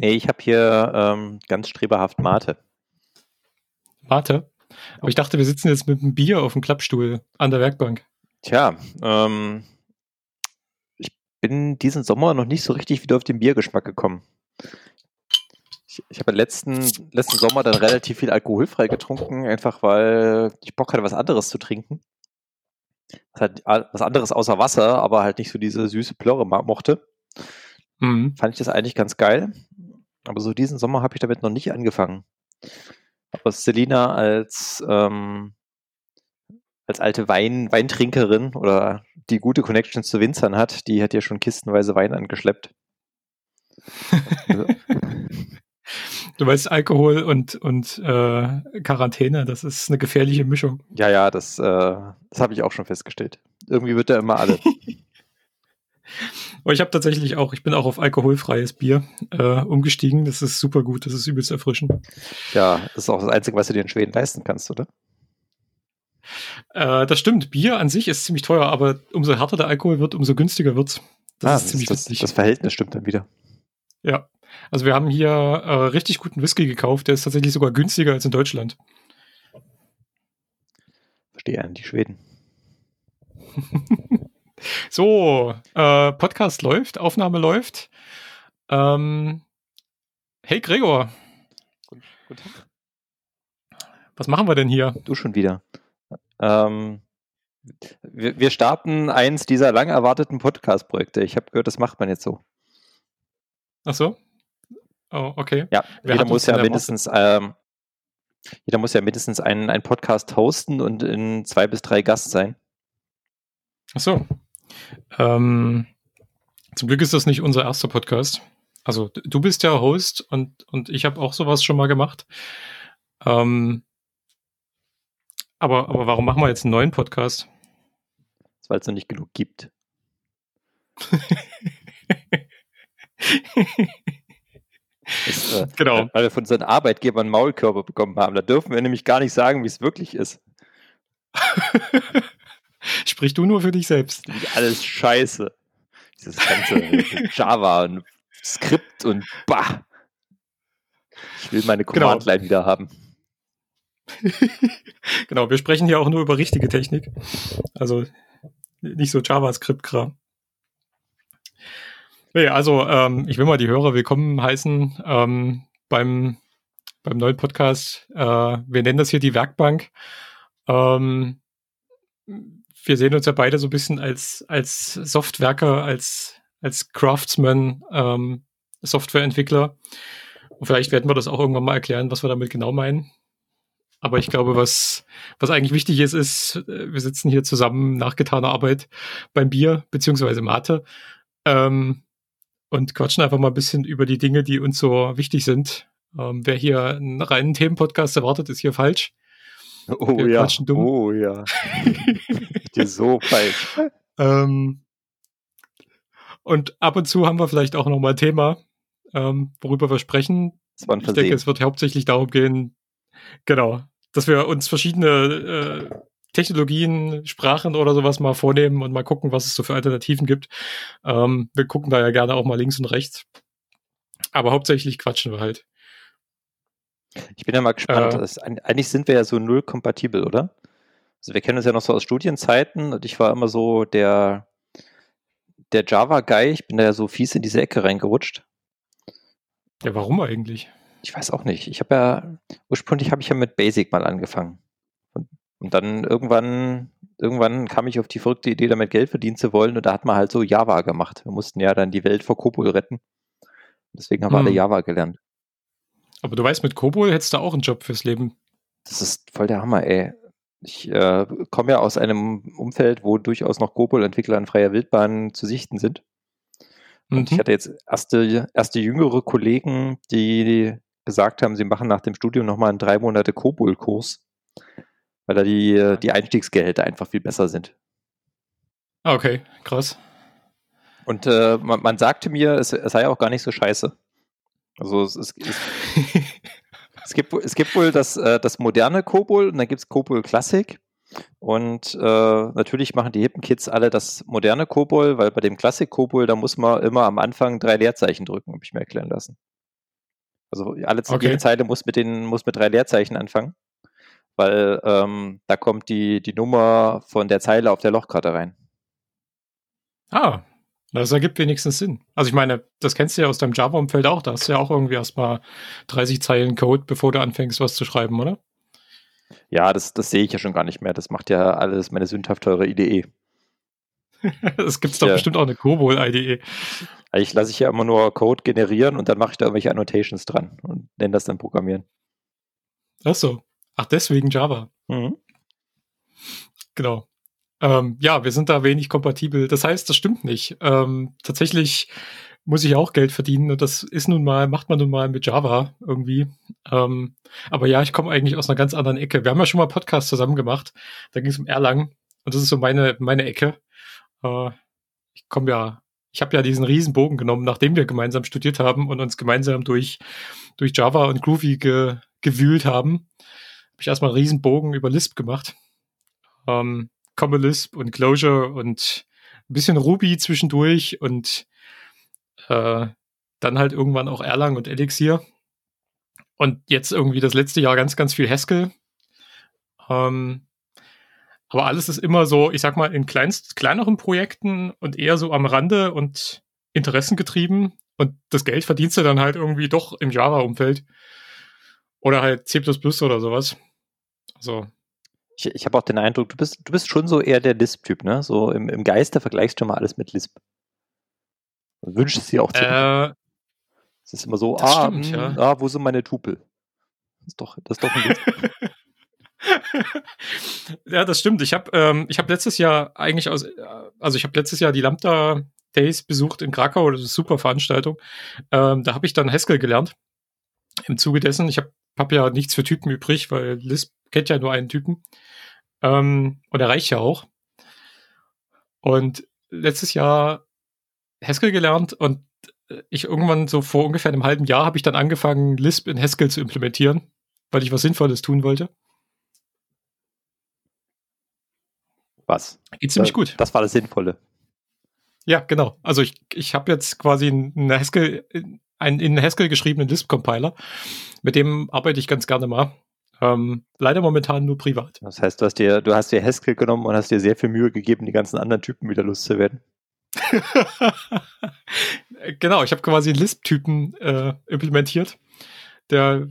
Nee, ich habe hier ähm, ganz streberhaft Mate. Mate? Aber ich dachte, wir sitzen jetzt mit einem Bier auf dem Klappstuhl an der Werkbank. Tja, ähm, ich bin diesen Sommer noch nicht so richtig wieder auf den Biergeschmack gekommen. Ich, ich habe letzten, letzten Sommer dann relativ viel alkoholfrei getrunken, einfach weil ich Bock hatte, was anderes zu trinken. Was, halt, was anderes außer Wasser, aber halt nicht so diese süße Plörre mochte. Mhm. Fand ich das eigentlich ganz geil. Aber so diesen Sommer habe ich damit noch nicht angefangen. Aber Selina als, ähm, als alte Wein, Weintrinkerin oder die gute Connections zu Winzern hat, die hat ja schon kistenweise Wein angeschleppt. Du weißt, Alkohol und, und äh, Quarantäne, das ist eine gefährliche Mischung. Ja, ja, das, äh, das habe ich auch schon festgestellt. Irgendwie wird da immer alle. Aber ich habe tatsächlich auch, ich bin auch auf alkoholfreies Bier äh, umgestiegen. Das ist super gut, das ist übelst erfrischend. Ja, das ist auch das Einzige, was du dir in Schweden leisten kannst, oder? Äh, das stimmt. Bier an sich ist ziemlich teuer, aber umso härter der Alkohol wird, umso günstiger wird's. Das ah, ist ziemlich das, das Verhältnis stimmt dann wieder. Ja. Also wir haben hier äh, richtig guten Whisky gekauft, der ist tatsächlich sogar günstiger als in Deutschland. Verstehe an die Schweden. So, äh, Podcast läuft, Aufnahme läuft. Ähm, hey Gregor. Guten, guten Tag. Was machen wir denn hier? Du schon wieder. Ähm, wir, wir, starten eins dieser lang erwarteten Podcast-Projekte. Ich habe gehört, das macht man jetzt so. Ach so? Oh, okay. Ja, Wer jeder muss ja mindestens, ähm, jeder muss ja mindestens einen, einen Podcast hosten und in zwei bis drei Gast sein. Ach so. Ähm, zum Glück ist das nicht unser erster Podcast. Also du bist ja Host und, und ich habe auch sowas schon mal gemacht. Ähm, aber, aber warum machen wir jetzt einen neuen Podcast? Weil es noch nicht genug gibt. Das, äh, genau. Weil wir von unseren Arbeitgebern Maulkörper bekommen haben. Da dürfen wir nämlich gar nicht sagen, wie es wirklich ist. Sprich du nur für dich selbst. Alles scheiße. Dieses ganze Java und Skript und bah. Ich will meine. Command-Line genau. wieder haben. genau, wir sprechen hier auch nur über richtige Technik. Also nicht so JavaScript-Kram. Nee, also ähm, ich will mal die Hörer willkommen heißen ähm, beim, beim neuen Podcast. Äh, wir nennen das hier die Werkbank. Ähm, wir sehen uns ja beide so ein bisschen als, als Softwerker, als, als Craftsman, ähm, Softwareentwickler. Und vielleicht werden wir das auch irgendwann mal erklären, was wir damit genau meinen. Aber ich glaube, was, was eigentlich wichtig ist, ist, äh, wir sitzen hier zusammen nach getaner Arbeit beim Bier beziehungsweise Mate ähm, und quatschen einfach mal ein bisschen über die Dinge, die uns so wichtig sind. Ähm, wer hier einen reinen Themenpodcast erwartet, ist hier falsch. Oh Wir ja. Oh ja. dir so falsch. Ähm, und ab und zu haben wir vielleicht auch nochmal ein Thema, ähm, worüber wir sprechen. ich denke, es wird hauptsächlich darum gehen, genau, dass wir uns verschiedene äh, Technologien, Sprachen oder sowas mal vornehmen und mal gucken, was es so für Alternativen gibt. Ähm, wir gucken da ja gerne auch mal links und rechts. Aber hauptsächlich quatschen wir halt. Ich bin ja mal gespannt. Äh, eigentlich sind wir ja so null kompatibel, oder? Also wir kennen uns ja noch so aus Studienzeiten und ich war immer so der, der Java-Guy. Ich bin da ja so fies in diese Ecke reingerutscht. Ja, warum eigentlich? Ich weiß auch nicht. Ich habe ja, ursprünglich habe ich ja mit Basic mal angefangen. Und, und, dann irgendwann, irgendwann kam ich auf die verrückte Idee, damit Geld verdienen zu wollen und da hat man halt so Java gemacht. Wir mussten ja dann die Welt vor Kopol retten. Deswegen haben hm. wir alle hm. Java gelernt. Aber du weißt, mit Kobol hättest du auch einen Job fürs Leben. Das ist voll der Hammer, ey. Ich äh, komme ja aus einem Umfeld, wo durchaus noch Kobol-Entwickler in freier Wildbahn zu sichten sind. Und mhm. ich hatte jetzt erste, erste jüngere Kollegen, die gesagt haben, sie machen nach dem Studium nochmal einen drei Monate Kobol-Kurs, weil da die, die Einstiegsgehälter einfach viel besser sind. Ah, okay, krass. Und äh, man, man, sagte mir, es, es sei auch gar nicht so scheiße. Also es, es, es, es, gibt, es gibt wohl das, äh, das moderne Kobol und dann gibt es Kobol Classic. Und äh, natürlich machen die hippen Kids alle das moderne Kobol, weil bei dem Classic Kobol, da muss man immer am Anfang drei Leerzeichen drücken, habe ich mir erklären lassen. Also alle, okay. jede Zeile muss mit, den, muss mit drei Leerzeichen anfangen, weil ähm, da kommt die, die Nummer von der Zeile auf der Lochkarte rein. Ah, das ergibt wenigstens Sinn. Also ich meine, das kennst du ja aus deinem Java-Umfeld auch. Da hast du ja auch irgendwie erstmal 30 Zeilen Code, bevor du anfängst, was zu schreiben, oder? Ja, das, das sehe ich ja schon gar nicht mehr. Das macht ja alles meine sündhaft teure IDE. Es gibt doch ja. bestimmt auch eine Kobol-IDE. Ich lasse ich ja immer nur Code generieren und dann mache ich da irgendwelche Annotations dran und nenne das dann Programmieren. Ach so. Ach, deswegen Java. Mhm. Genau. Ähm, ja, wir sind da wenig kompatibel. Das heißt, das stimmt nicht. Ähm, tatsächlich muss ich auch Geld verdienen und das ist nun mal, macht man nun mal mit Java irgendwie. Ähm, aber ja, ich komme eigentlich aus einer ganz anderen Ecke. Wir haben ja schon mal Podcast zusammen gemacht. Da ging es um Erlangen und das ist so meine, meine Ecke. Äh, ich komme ja, ich habe ja diesen Riesenbogen genommen, nachdem wir gemeinsam studiert haben und uns gemeinsam durch, durch Java und Groovy ge, gewühlt haben. Habe ich erstmal einen Riesenbogen über Lisp gemacht. Ähm, Common Lisp und Closure und ein bisschen Ruby zwischendurch und äh, dann halt irgendwann auch Erlang und Elixir. Und jetzt irgendwie das letzte Jahr ganz, ganz viel Haskell. Ähm, aber alles ist immer so, ich sag mal, in kleinst, kleineren Projekten und eher so am Rande und interessengetrieben. Und das Geld verdienst du dann halt irgendwie doch im Java-Umfeld. Oder halt C oder sowas. Also. Ich, ich habe auch den Eindruck, du bist, du bist schon so eher der Lisp-Typ, ne? So im, im Geiste vergleichst du mal alles mit Lisp. Und wünschst es dir auch zu. Äh, es ist immer so, ah, stimmt, mh, hm, ja. ah, wo sind meine Tupel? Das ist doch, das ist doch ein Lisp. ja, das stimmt. Ich habe ähm, ich hab letztes Jahr eigentlich aus, äh, also ich habe letztes Jahr die Lambda Days besucht in Krakau, das ist eine super Veranstaltung. Ähm, da habe ich dann Haskell gelernt. Im Zuge dessen, ich habe hab ja nichts für Typen übrig, weil Lisp kennt ja nur einen Typen. Ähm, und er reicht ja auch. Und letztes Jahr Haskell gelernt und ich irgendwann so vor ungefähr einem halben Jahr habe ich dann angefangen, Lisp in Haskell zu implementieren, weil ich was Sinnvolles tun wollte. Was? Geht ziemlich gut. Das war das Sinnvolle. Ja, genau. Also ich, ich habe jetzt quasi einen Haskell, einen in Haskell geschriebenen Lisp-Compiler. Mit dem arbeite ich ganz gerne mal. Ähm, leider momentan nur privat. Das heißt, du hast dir, du hast dir Haskell genommen und hast dir sehr viel Mühe gegeben, die ganzen anderen Typen wieder loszuwerden. genau, ich habe quasi einen Lisp-Typen äh, implementiert, der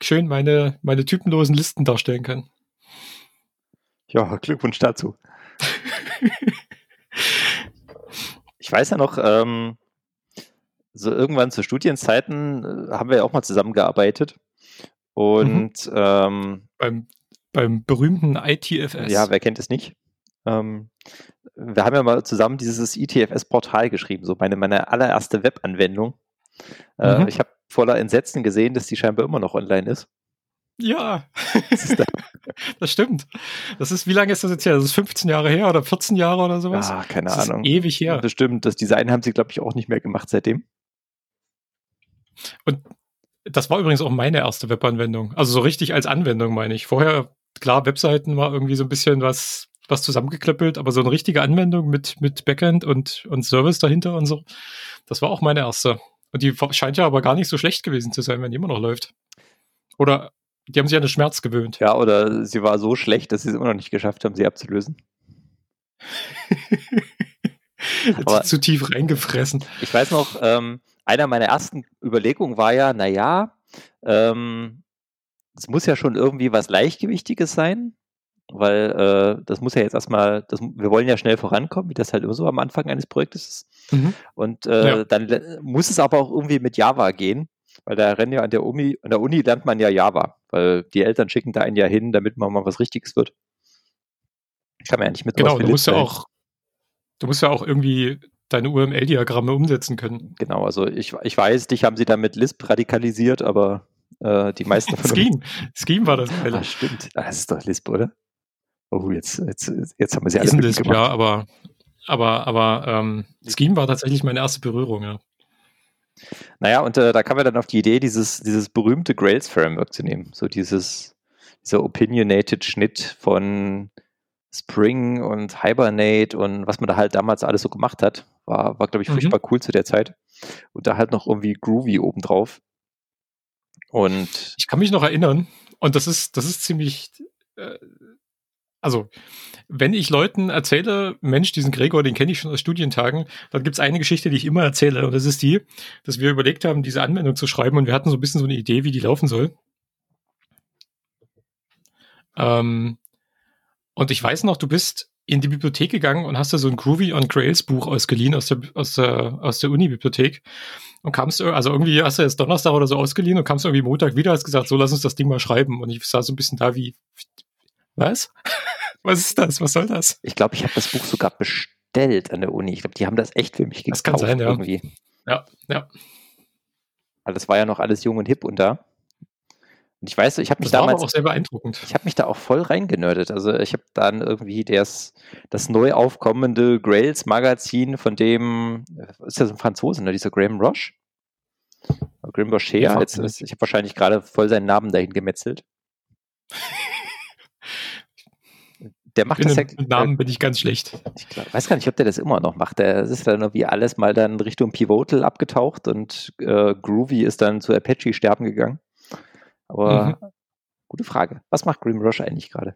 schön meine, meine typenlosen Listen darstellen kann. Ja, Glückwunsch dazu. ich weiß ja noch, ähm, so irgendwann zu Studienzeiten äh, haben wir ja auch mal zusammengearbeitet. Und mhm. ähm, beim, beim berühmten ITFS. Ja, wer kennt es nicht? Ähm, wir haben ja mal zusammen dieses ITFS-Portal geschrieben, so meine, meine allererste Webanwendung. Äh, mhm. Ich habe voller Entsetzen gesehen, dass die scheinbar immer noch online ist. Ja, das stimmt. Das ist, wie lange ist das jetzt her? Das ist 15 Jahre her oder 14 Jahre oder sowas? Ah, keine das Ahnung. ewig her. Bestimmt. Das Design haben sie, glaube ich, auch nicht mehr gemacht seitdem. Und das war übrigens auch meine erste Webanwendung. Also so richtig als Anwendung, meine ich. Vorher, klar, Webseiten war irgendwie so ein bisschen was, was zusammengeklöppelt, aber so eine richtige Anwendung mit, mit Backend und, und Service dahinter und so, das war auch meine erste. Und die scheint ja aber gar nicht so schlecht gewesen zu sein, wenn die immer noch läuft. Oder die haben sich an den Schmerz gewöhnt. Ja, oder sie war so schlecht, dass sie es immer noch nicht geschafft haben, sie abzulösen. Aber zu tief reingefressen. Ich weiß noch, ähm, einer meiner ersten Überlegungen war ja, naja, ähm, es muss ja schon irgendwie was Leichtgewichtiges sein, weil äh, das muss ja jetzt erstmal, das, wir wollen ja schnell vorankommen, wie das halt immer so am Anfang eines Projektes ist. Mhm. Und äh, ja. dann muss es aber auch irgendwie mit Java gehen, weil da rennen ja an der Uni, an der Uni lernt man ja Java, weil die Eltern schicken da einen ja hin, damit man mal was Richtiges wird. Kann man ja nicht mit Genau, du musst ja auch, du musst ja auch irgendwie deine UML-Diagramme umsetzen können. Genau, also ich, ich weiß, dich haben sie dann mit Lisp radikalisiert, aber äh, die meisten von Scheme. Scheme war das Geile. Ah, stimmt. Ah, das ist doch Lisp, oder? Oh, jetzt, jetzt, jetzt haben wir sie alle Lisp, gemacht. Ja, aber, aber, aber ähm, Scheme war tatsächlich meine erste Berührung, ja. Naja, und äh, da kam wir dann auf die Idee, dieses, dieses berühmte Grails-Framework zu nehmen. So dieses, dieser opinionated Schnitt von Spring und Hibernate und was man da halt damals alles so gemacht hat, war, war glaube ich, mhm. furchtbar cool zu der Zeit. Und da halt noch irgendwie Groovy obendrauf. Und ich kann mich noch erinnern, und das ist, das ist ziemlich, äh, also wenn ich Leuten erzähle, Mensch, diesen Gregor, den kenne ich schon aus Studientagen, dann gibt es eine Geschichte, die ich immer erzähle, und das ist die, dass wir überlegt haben, diese Anwendung zu schreiben, und wir hatten so ein bisschen so eine Idee, wie die laufen soll. Ähm, und ich weiß noch, du bist in die Bibliothek gegangen und hast da so ein Groovy on Grails Buch ausgeliehen aus der, aus der, aus der Uni-Bibliothek und kamst, also irgendwie hast du jetzt Donnerstag oder so ausgeliehen und kamst irgendwie Montag wieder, hast gesagt, so lass uns das Ding mal schreiben. Und ich saß so ein bisschen da wie, was? was ist das? Was soll das? Ich glaube, ich habe das Buch sogar bestellt an der Uni. Ich glaube, die haben das echt für mich gekauft. Das kann sein, ja. Irgendwie. Ja, ja. Weil das war ja noch alles jung und hip und da. Und ich weiß, ich habe mich das damals war auch sehr beeindruckend. Ich habe mich da auch voll reingenördet. Also ich habe dann irgendwie das, das neu aufkommende Grails Magazin von dem, ist ja so ein Franzose, ne? dieser Graham Roche. Graham Rocher, ja, jetzt, ich habe wahrscheinlich gerade voll seinen Namen dahin gemetzelt. der macht das ja. Mit Namen bin ich ganz schlecht. Ich glaub, weiß gar nicht, ob der das immer noch macht. Der ist dann irgendwie alles mal dann Richtung Pivotal abgetaucht und äh, Groovy ist dann zu Apache sterben gegangen. Aber mhm. gute Frage. Was macht Grim Rush eigentlich gerade?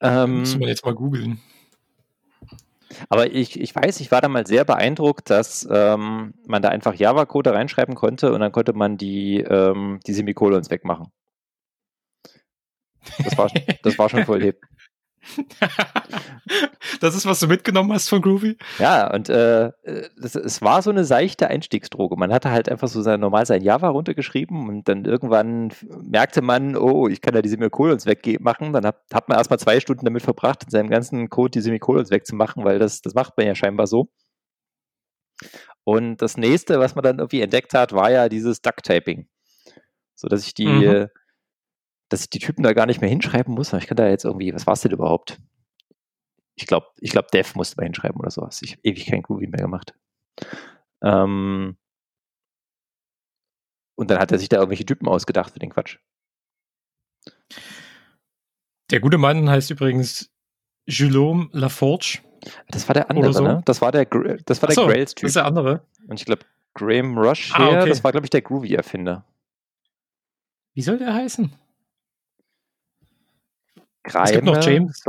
Ähm, Müssen wir jetzt mal googeln. Aber ich, ich weiß, ich war da mal sehr beeindruckt, dass ähm, man da einfach Java-Code reinschreiben konnte und dann konnte man die, ähm, die Semikolons wegmachen. Das war, das war schon voll hip. das ist, was du mitgenommen hast von Groovy? Ja, und äh, das, es war so eine seichte Einstiegsdroge. Man hatte halt einfach so sein, normal sein Java runtergeschrieben und dann irgendwann merkte man, oh, ich kann da die Semikolons wegmachen. Dann hat, hat man erstmal zwei Stunden damit verbracht, in seinem ganzen Code die Semikolons wegzumachen, weil das, das macht man ja scheinbar so. Und das nächste, was man dann irgendwie entdeckt hat, war ja dieses Duct-Taping. So dass ich die, mhm dass ich die Typen da gar nicht mehr hinschreiben muss. Ich kann da jetzt irgendwie, was war es denn überhaupt? Ich glaube, ich glaube, Dev musste mal hinschreiben oder sowas. Ich habe ewig kein Groovy mehr gemacht. Ähm, und dann hat er sich da irgendwelche Typen ausgedacht für den Quatsch. Der gute Mann heißt übrigens Julome Laforge. Das war der andere, so. ne? Das war der, das war der so, Grails-Typ. Das ist der andere. Und ich glaube, Graham Rush ah, okay. das war, glaube ich, der Groovy-Erfinder. Wie soll der heißen? Greime. Es gibt noch James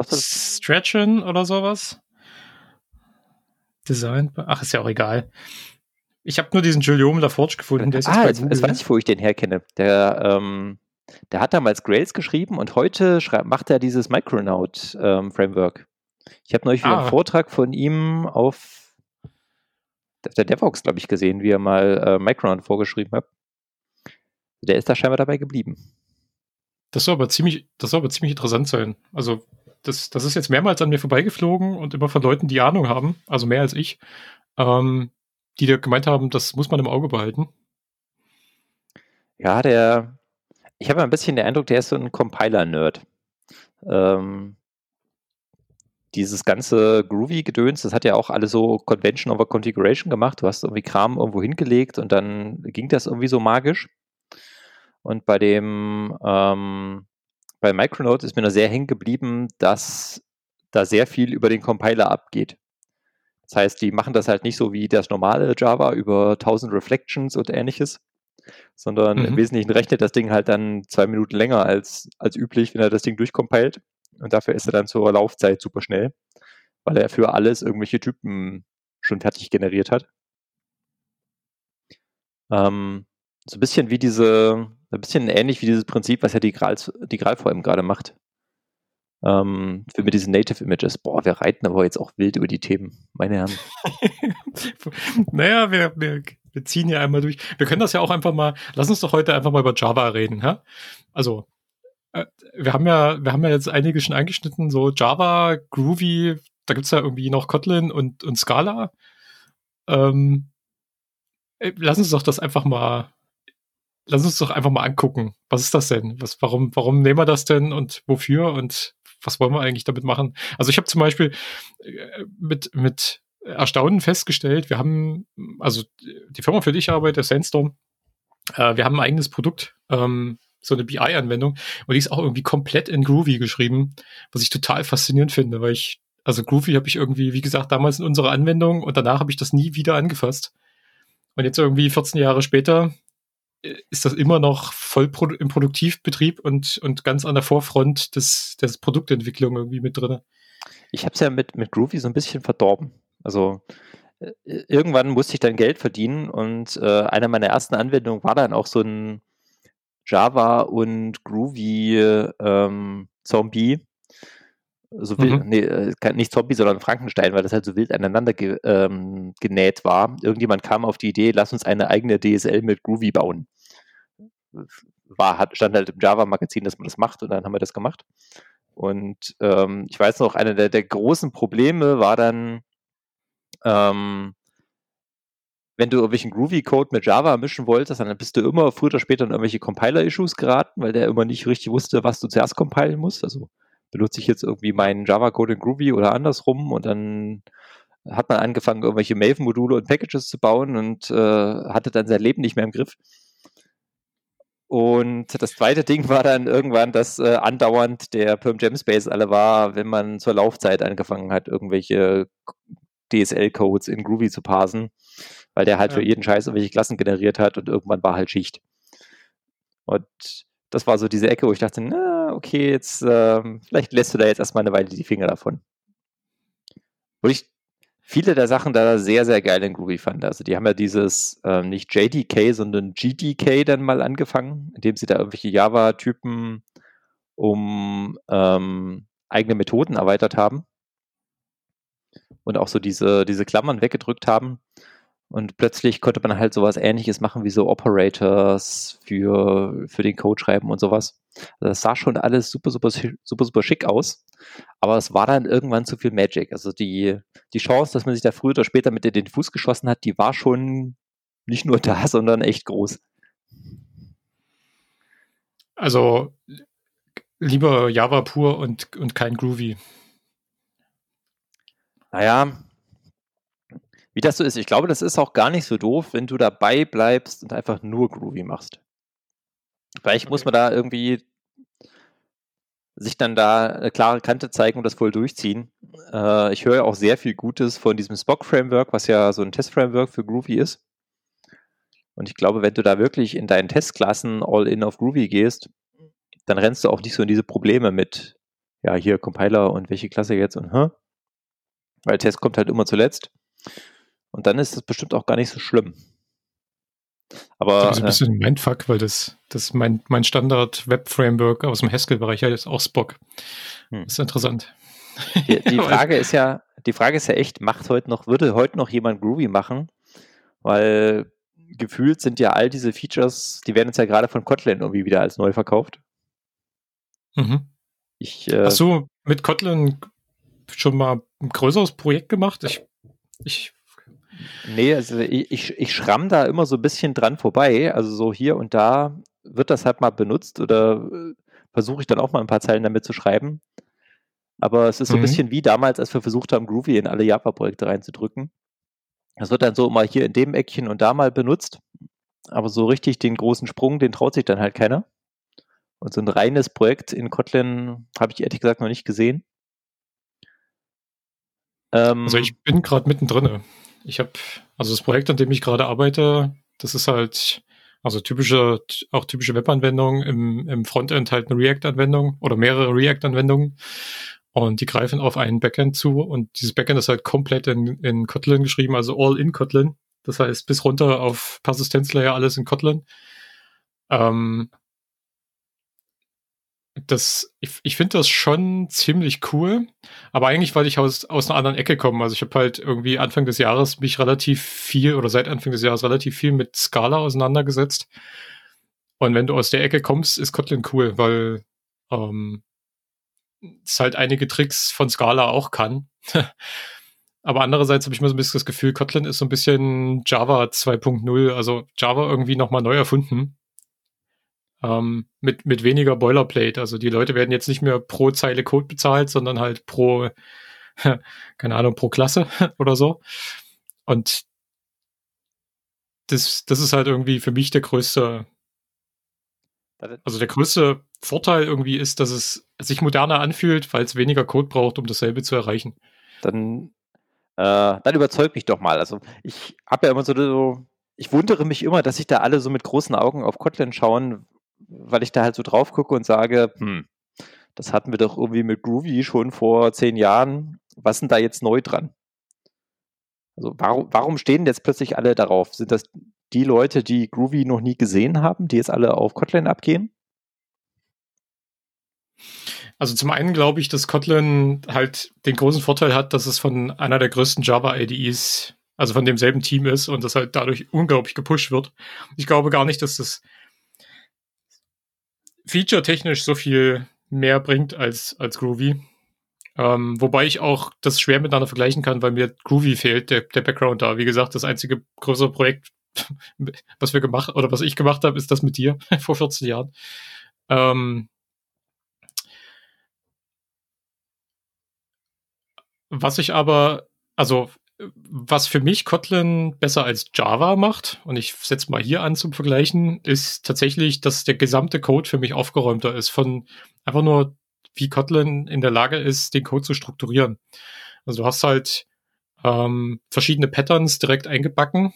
Strachan oder sowas. Design. Ach, ist ja auch egal. Ich habe nur diesen Julium Laforge gefunden. Der ist ah, jetzt, jetzt weiß ich, wo ich den herkenne. Der, ähm, der hat damals Grails geschrieben und heute macht er dieses Micronaut-Framework. Ähm, ich habe neulich ah. einen Vortrag von ihm auf der DevOps, glaube ich, gesehen, wie er mal äh, Micronaut vorgeschrieben hat. Der ist da scheinbar dabei geblieben. Das soll aber ziemlich, das soll aber ziemlich interessant sein. Also, das, das ist jetzt mehrmals an mir vorbeigeflogen und immer von Leuten, die Ahnung haben, also mehr als ich, ähm, die da gemeint haben, das muss man im Auge behalten. Ja, der, ich habe ein bisschen den Eindruck, der ist so ein Compiler-Nerd. Ähm, dieses ganze Groovy-Gedöns, das hat ja auch alle so Convention over Configuration gemacht. Du hast irgendwie Kram irgendwo hingelegt und dann ging das irgendwie so magisch. Und bei dem, ähm, bei Micronote ist mir nur sehr hängen geblieben, dass da sehr viel über den Compiler abgeht. Das heißt, die machen das halt nicht so wie das normale Java über 1000 Reflections und ähnliches, sondern mhm. im Wesentlichen rechnet das Ding halt dann zwei Minuten länger als, als üblich, wenn er das Ding durchcompiled. Und dafür ist er dann zur Laufzeit super schnell, weil er für alles irgendwelche Typen schon fertig generiert hat. Ähm, so ein bisschen wie diese, ein bisschen ähnlich wie dieses Prinzip, was ja die Gral, die Gral vor allem gerade macht. Ähm, für mit diesen Native Images. Boah, wir reiten aber jetzt auch wild über die Themen, meine Herren. naja, wir, wir, wir ziehen ja einmal durch. Wir können das ja auch einfach mal, lass uns doch heute einfach mal über Java reden, hä? Also, äh, wir haben ja, wir haben ja jetzt einige schon angeschnitten, so Java, Groovy, da gibt's ja irgendwie noch Kotlin und, und Scala. Ähm, äh, lass uns doch das einfach mal lass uns doch einfach mal angucken. Was ist das denn? Was, warum, warum nehmen wir das denn und wofür und was wollen wir eigentlich damit machen? Also ich habe zum Beispiel äh, mit, mit Erstaunen festgestellt, wir haben, also die Firma, für die ich arbeite, Sandstorm, äh, wir haben ein eigenes Produkt, ähm, so eine BI-Anwendung und die ist auch irgendwie komplett in Groovy geschrieben, was ich total faszinierend finde, weil ich, also Groovy habe ich irgendwie, wie gesagt, damals in unserer Anwendung und danach habe ich das nie wieder angefasst. Und jetzt irgendwie 14 Jahre später ist das immer noch voll im Produktivbetrieb und, und ganz an der Vorfront des, des Produktentwicklung irgendwie mit drin. Ich habe es ja mit, mit Groovy so ein bisschen verdorben. Also äh, irgendwann musste ich dann Geld verdienen und äh, eine meiner ersten Anwendungen war dann auch so ein Java und Groovy ähm, Zombie. So wild, mhm. nee, äh, nicht Zombie, sondern Frankenstein, weil das halt so wild aneinander ge, ähm, genäht war. Irgendjemand kam auf die Idee, lass uns eine eigene DSL mit Groovy bauen. War, hat, stand halt im Java-Magazin, dass man das macht und dann haben wir das gemacht. Und ähm, ich weiß noch, einer der, der großen Probleme war dann, ähm, wenn du irgendwelchen Groovy-Code mit Java mischen wolltest, dann bist du immer früher oder später in irgendwelche Compiler-Issues geraten, weil der immer nicht richtig wusste, was du zuerst compilen musst. Also benutze ich jetzt irgendwie meinen Java-Code in Groovy oder andersrum und dann hat man angefangen, irgendwelche Maven-Module und Packages zu bauen und äh, hatte dann sein Leben nicht mehr im Griff. Und das zweite Ding war dann irgendwann, dass äh, andauernd der Perm Gem Space alle war, wenn man zur Laufzeit angefangen hat, irgendwelche DSL-Codes in Groovy zu parsen weil der halt ja. für jeden Scheiß irgendwelche Klassen generiert hat und irgendwann war halt Schicht. Und das war so diese Ecke, wo ich dachte, na, okay, jetzt, ähm, vielleicht lässt du da jetzt erstmal eine Weile die Finger davon. Wo ich viele der Sachen da sehr, sehr geil in Groovy fand. Also die haben ja dieses ähm, nicht JDK, sondern GDK dann mal angefangen, indem sie da irgendwelche Java-Typen um ähm, eigene Methoden erweitert haben und auch so diese, diese Klammern weggedrückt haben. Und plötzlich konnte man halt sowas ähnliches machen wie so Operators für, für den Code schreiben und sowas. Also das sah schon alles super, super, super, super schick aus. Aber es war dann irgendwann zu viel Magic. Also die, die Chance, dass man sich da früher oder später mit in den Fuß geschossen hat, die war schon nicht nur da, sondern echt groß. Also lieber Java pur und, und kein Groovy. Naja, wie das so ist, ich glaube, das ist auch gar nicht so doof, wenn du dabei bleibst und einfach nur Groovy machst. Vielleicht okay. muss man da irgendwie sich dann da eine klare Kante zeigen und das voll durchziehen. Äh, ich höre auch sehr viel Gutes von diesem Spock-Framework, was ja so ein Test-Framework für Groovy ist. Und ich glaube, wenn du da wirklich in deinen Testklassen all in auf Groovy gehst, dann rennst du auch nicht so in diese Probleme mit, ja, hier Compiler und welche Klasse jetzt und, hä? Weil Test kommt halt immer zuletzt. Und dann ist es bestimmt auch gar nicht so schlimm. Aber. Das ist ein bisschen äh, Mindfuck, weil das, das mein, mein Standard-Web-Framework aus dem Haskell-Bereich ist auch Spock. Hm. Das ist interessant. Die, die Frage ist ja, die Frage ist ja echt, macht heute noch, würde heute noch jemand Groovy machen? Weil gefühlt sind ja all diese Features, die werden jetzt ja gerade von Kotlin irgendwie wieder als neu verkauft. Mhm. Ich, äh, Hast du mit Kotlin schon mal ein größeres Projekt gemacht? Ich, ich Nee, also ich, ich, ich schramm da immer so ein bisschen dran vorbei. Also so hier und da wird das halt mal benutzt oder äh, versuche ich dann auch mal ein paar Zeilen damit zu schreiben. Aber es ist so ein mhm. bisschen wie damals, als wir versucht haben, Groovy in alle Java-Projekte reinzudrücken. Das wird dann so mal hier in dem Eckchen und da mal benutzt. Aber so richtig den großen Sprung, den traut sich dann halt keiner. Und so ein reines Projekt in Kotlin habe ich ehrlich gesagt noch nicht gesehen. Ähm, also ich bin gerade mittendrin. Ich habe, also das Projekt, an dem ich gerade arbeite, das ist halt, also typische, auch typische Webanwendungen, im, im Frontend halt eine React-Anwendung oder mehrere React-Anwendungen. Und die greifen auf einen Backend zu und dieses Backend ist halt komplett in, in Kotlin geschrieben, also all in Kotlin. Das heißt, bis runter auf Persistenzlayer alles in Kotlin. Ähm, das, ich, ich finde das schon ziemlich cool, aber eigentlich wollte ich aus, aus einer anderen Ecke kommen. Also ich habe halt irgendwie Anfang des Jahres mich relativ viel oder seit Anfang des Jahres relativ viel mit Scala auseinandergesetzt. Und wenn du aus der Ecke kommst, ist Kotlin cool, weil ähm, es halt einige Tricks von Scala auch kann. aber andererseits habe ich mir so ein bisschen das Gefühl, Kotlin ist so ein bisschen Java 2.0, also Java irgendwie nochmal neu erfunden ähm, mit, mit weniger Boilerplate. Also die Leute werden jetzt nicht mehr pro Zeile Code bezahlt, sondern halt pro, keine Ahnung, pro Klasse oder so. Und das, das ist halt irgendwie für mich der größte, also der größte Vorteil irgendwie ist, dass es sich moderner anfühlt, weil es weniger Code braucht, um dasselbe zu erreichen. Dann, äh, dann überzeug mich doch mal. Also ich habe ja immer so, so ich wundere mich immer, dass sich da alle so mit großen Augen auf Kotlin schauen, weil ich da halt so drauf gucke und sage, hm, das hatten wir doch irgendwie mit Groovy schon vor zehn Jahren. Was ist denn da jetzt neu dran? Also warum, warum stehen jetzt plötzlich alle darauf? Sind das die Leute, die Groovy noch nie gesehen haben, die jetzt alle auf Kotlin abgehen? Also zum einen glaube ich, dass Kotlin halt den großen Vorteil hat, dass es von einer der größten Java-IDEs, also von demselben Team ist und das halt dadurch unglaublich gepusht wird. Ich glaube gar nicht, dass das feature-technisch so viel mehr bringt als, als Groovy. Ähm, wobei ich auch das schwer miteinander vergleichen kann, weil mir Groovy fehlt, der, der Background da. Wie gesagt, das einzige größere Projekt, was wir gemacht oder was ich gemacht habe, ist das mit dir vor 14 Jahren. Ähm, was ich aber, also was für mich Kotlin besser als Java macht, und ich setze mal hier an zum Vergleichen, ist tatsächlich, dass der gesamte Code für mich aufgeräumter ist. Von einfach nur, wie Kotlin in der Lage ist, den Code zu strukturieren. Also du hast halt ähm, verschiedene Patterns direkt eingebacken.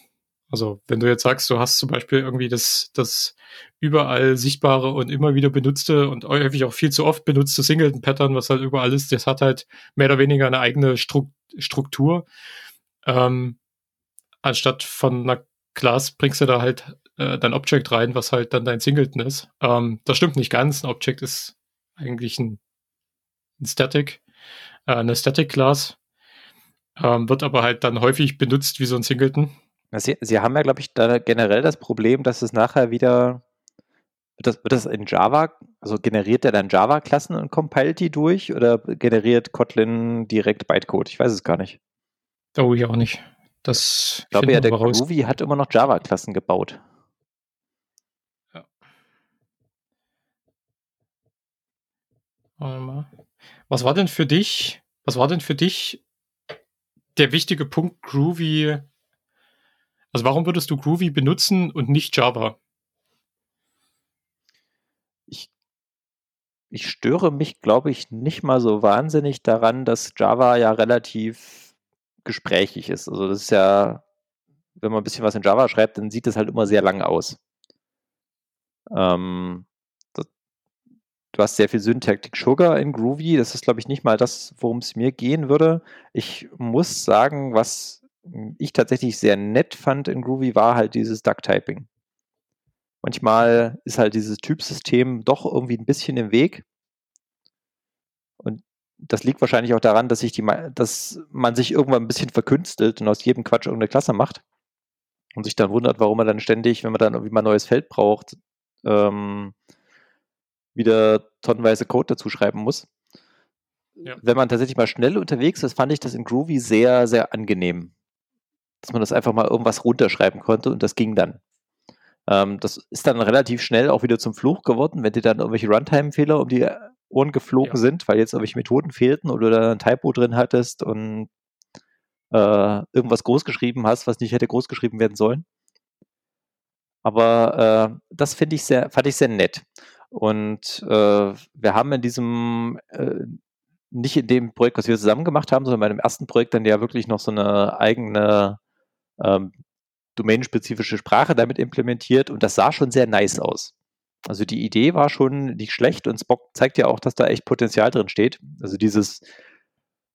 Also wenn du jetzt sagst, du hast zum Beispiel irgendwie das, das überall sichtbare und immer wieder benutzte und häufig auch viel zu oft benutzte Singleton-Pattern, was halt überall ist, das hat halt mehr oder weniger eine eigene Struktur. Ähm, anstatt von einer Class bringst du da halt äh, dein Object rein, was halt dann dein Singleton ist. Ähm, das stimmt nicht ganz. Ein Object ist eigentlich ein, ein Static, äh, eine Static Class, ähm, wird aber halt dann häufig benutzt wie so ein Singleton. Sie, Sie haben ja, glaube ich, da generell das Problem, dass es nachher wieder wird das, wird das in Java, also generiert er dann Java-Klassen und compiled die durch oder generiert Kotlin direkt Bytecode? Ich weiß es gar nicht. Oh, ich auch nicht. Das ich glaube ja, der Groovy hat immer noch Java-Klassen gebaut. Ja. Was war denn für dich, was war denn für dich der wichtige Punkt Groovy? Also warum würdest du Groovy benutzen und nicht Java? Ich, ich störe mich, glaube ich, nicht mal so wahnsinnig daran, dass Java ja relativ gesprächig ist. Also das ist ja, wenn man ein bisschen was in Java schreibt, dann sieht das halt immer sehr lang aus. Ähm, das, du hast sehr viel Syntactic Sugar in Groovy. Das ist, glaube ich, nicht mal das, worum es mir gehen würde. Ich muss sagen, was ich tatsächlich sehr nett fand in Groovy, war halt dieses Duck-Typing. Manchmal ist halt dieses Typsystem doch irgendwie ein bisschen im Weg. Das liegt wahrscheinlich auch daran, dass, sich die, dass man sich irgendwann ein bisschen verkünstelt und aus jedem Quatsch irgendeine Klasse macht und sich dann wundert, warum man dann ständig, wenn man dann irgendwie mal ein neues Feld braucht, ähm, wieder tonnenweise Code dazu schreiben muss. Ja. Wenn man tatsächlich mal schnell unterwegs ist, fand ich das in Groovy sehr, sehr angenehm. Dass man das einfach mal irgendwas runterschreiben konnte und das ging dann. Ähm, das ist dann relativ schnell auch wieder zum Fluch geworden, wenn dir dann irgendwelche Runtime-Fehler um die Ohren geflogen ja. sind, weil jetzt irgendwelche Methoden fehlten oder du da ein Typo drin hattest und äh, irgendwas großgeschrieben hast, was nicht hätte großgeschrieben werden sollen. Aber äh, das finde ich sehr, fand ich sehr nett. Und äh, wir haben in diesem, äh, nicht in dem Projekt, was wir zusammen gemacht haben, sondern bei dem ersten Projekt dann ja wirklich noch so eine eigene ähm, domänenspezifische Sprache damit implementiert und das sah schon sehr nice aus. Also die Idee war schon nicht schlecht und Spock zeigt ja auch, dass da echt Potenzial drin steht. Also dieses,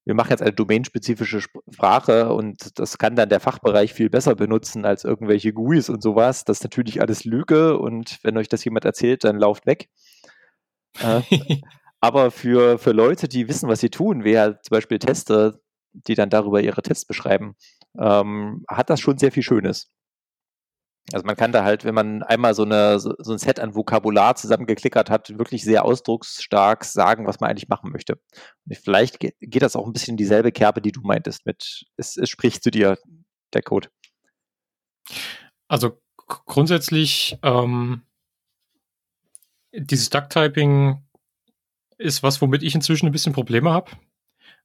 wir machen jetzt eine domänenspezifische Sprache und das kann dann der Fachbereich viel besser benutzen als irgendwelche GUIs und sowas. Das ist natürlich alles Lüge und wenn euch das jemand erzählt, dann lauft weg. Äh, aber für, für Leute, die wissen, was sie tun, wie halt zum Beispiel Tester, die dann darüber ihre Tests beschreiben, ähm, hat das schon sehr viel Schönes. Also man kann da halt, wenn man einmal so, eine, so, ein Set an Vokabular zusammengeklickert hat, wirklich sehr ausdrucksstark sagen, was man eigentlich machen möchte. Vielleicht geht, geht das auch ein bisschen in dieselbe Kerbe, die du meintest, mit es, es spricht zu dir, der Code. Also grundsätzlich, ähm, dieses Duck-Typing ist was, womit ich inzwischen ein bisschen Probleme habe.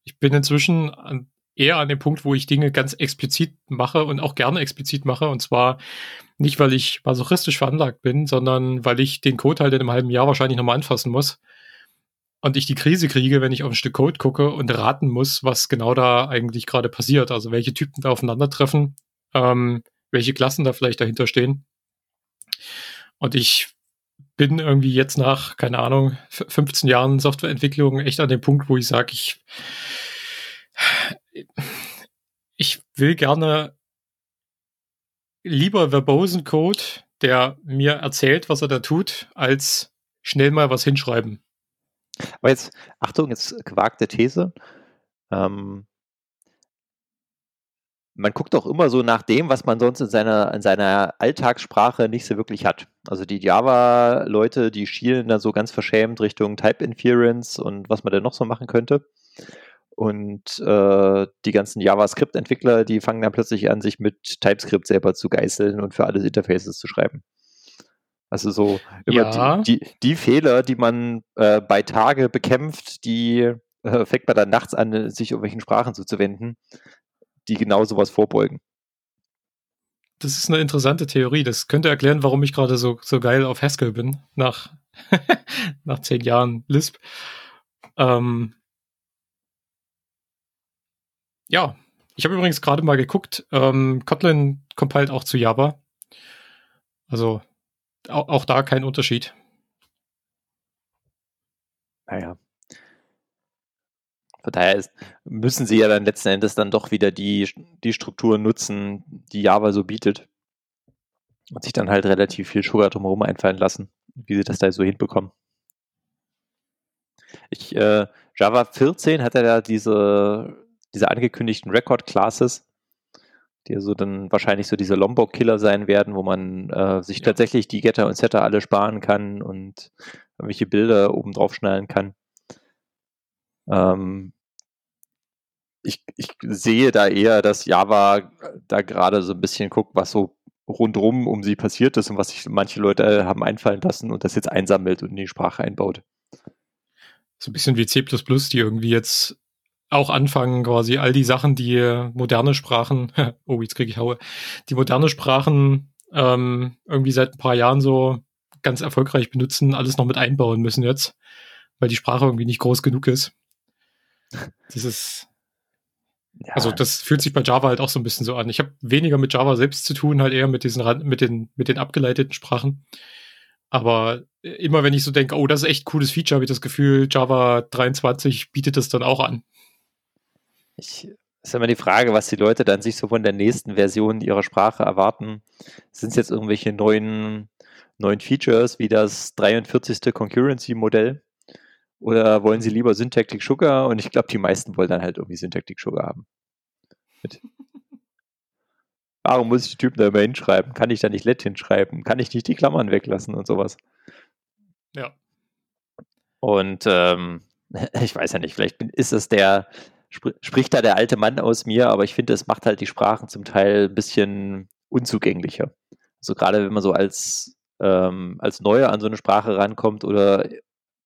Ich bin inzwischen an, eher an dem Punkt, wo ich Dinge ganz explizit mache und auch gerne explizit mache. Und zwar nicht, weil ich masochistisch veranlagt bin, sondern weil ich den Code halt in einem halben Jahr wahrscheinlich nochmal anfassen muss. Und ich die Krise kriege, wenn ich auf ein Stück Code gucke und raten muss, was genau da eigentlich gerade passiert. Also welche Typen da aufeinandertreffen. Ähm, welche Klassen da vielleicht dahinter stehen. Und ich bin irgendwie jetzt nach, keine Ahnung, 15 Jahren Softwareentwicklung echt an dem Punkt, wo ich sage, ich, ich will gerne lieber verbosen Code, der mir erzählt, was er da tut, als schnell mal was hinschreiben. Aber jetzt, Achtung, jetzt gewagte These. Ähm, man guckt doch immer so nach dem, was man sonst in seiner, in seiner Alltagssprache nicht so wirklich hat. Also die Java-Leute, die schielen da so ganz verschämt Richtung Type Inference und was man denn noch so machen könnte. Und äh, die ganzen JavaScript-Entwickler, die fangen dann plötzlich an, sich mit TypeScript selber zu geißeln und für alles Interfaces zu schreiben. Also so immer ja. die, die, die, Fehler, die man äh, bei Tage bekämpft, die äh, fängt man dann nachts an, sich irgendwelchen Sprachen zuzuwenden, die genau sowas vorbeugen. Das ist eine interessante Theorie. Das könnte erklären, warum ich gerade so, so geil auf Haskell bin, nach, nach zehn Jahren Lisp. Ähm, ja, ich habe übrigens gerade mal geguckt, ähm, Kotlin compiled auch zu Java. Also auch, auch da kein Unterschied. Naja. Von daher ist, müssen sie ja dann letzten Endes dann doch wieder die, die Strukturen nutzen, die Java so bietet. Und sich dann halt relativ viel Sugar drumherum einfallen lassen, wie sie das da so hinbekommen. Ich, äh, Java 14 hat ja da diese, diese angekündigten Record Classes, die also dann wahrscheinlich so diese Lombok-Killer sein werden, wo man äh, sich ja. tatsächlich die Getter und Setter alle sparen kann und irgendwelche Bilder oben drauf schnallen kann. Ähm, ich, ich sehe da eher, dass Java da gerade so ein bisschen guckt, was so rundherum um sie passiert ist und was sich manche Leute haben einfallen lassen und das jetzt einsammelt und in die Sprache einbaut. So ein bisschen wie C, die irgendwie jetzt auch anfangen, quasi all die Sachen, die moderne Sprachen, oh, jetzt kriege ich Haue, die moderne Sprachen ähm, irgendwie seit ein paar Jahren so ganz erfolgreich benutzen, alles noch mit einbauen müssen jetzt, weil die Sprache irgendwie nicht groß genug ist. Das ist, ja. also das fühlt sich bei Java halt auch so ein bisschen so an. Ich habe weniger mit Java selbst zu tun, halt eher mit diesen, mit den, mit den abgeleiteten Sprachen. Aber immer wenn ich so denke, oh, das ist echt cooles Feature, habe ich das Gefühl, Java 23 bietet das dann auch an. Ich, ist immer die Frage, was die Leute dann sich so von der nächsten Version ihrer Sprache erwarten. Sind es jetzt irgendwelche neuen, neuen Features wie das 43. Concurrency-Modell? Oder wollen sie lieber Syntactic Sugar? Und ich glaube, die meisten wollen dann halt irgendwie Syntactic Sugar haben. Mit. Warum muss ich die Typen da immer hinschreiben? Kann ich da nicht let hinschreiben? Kann ich nicht die Klammern weglassen und sowas? Ja. Und ähm, ich weiß ja nicht, vielleicht ist es der, sp spricht da der alte Mann aus mir, aber ich finde, es macht halt die Sprachen zum Teil ein bisschen unzugänglicher. Also gerade wenn man so als, ähm, als Neuer an so eine Sprache rankommt oder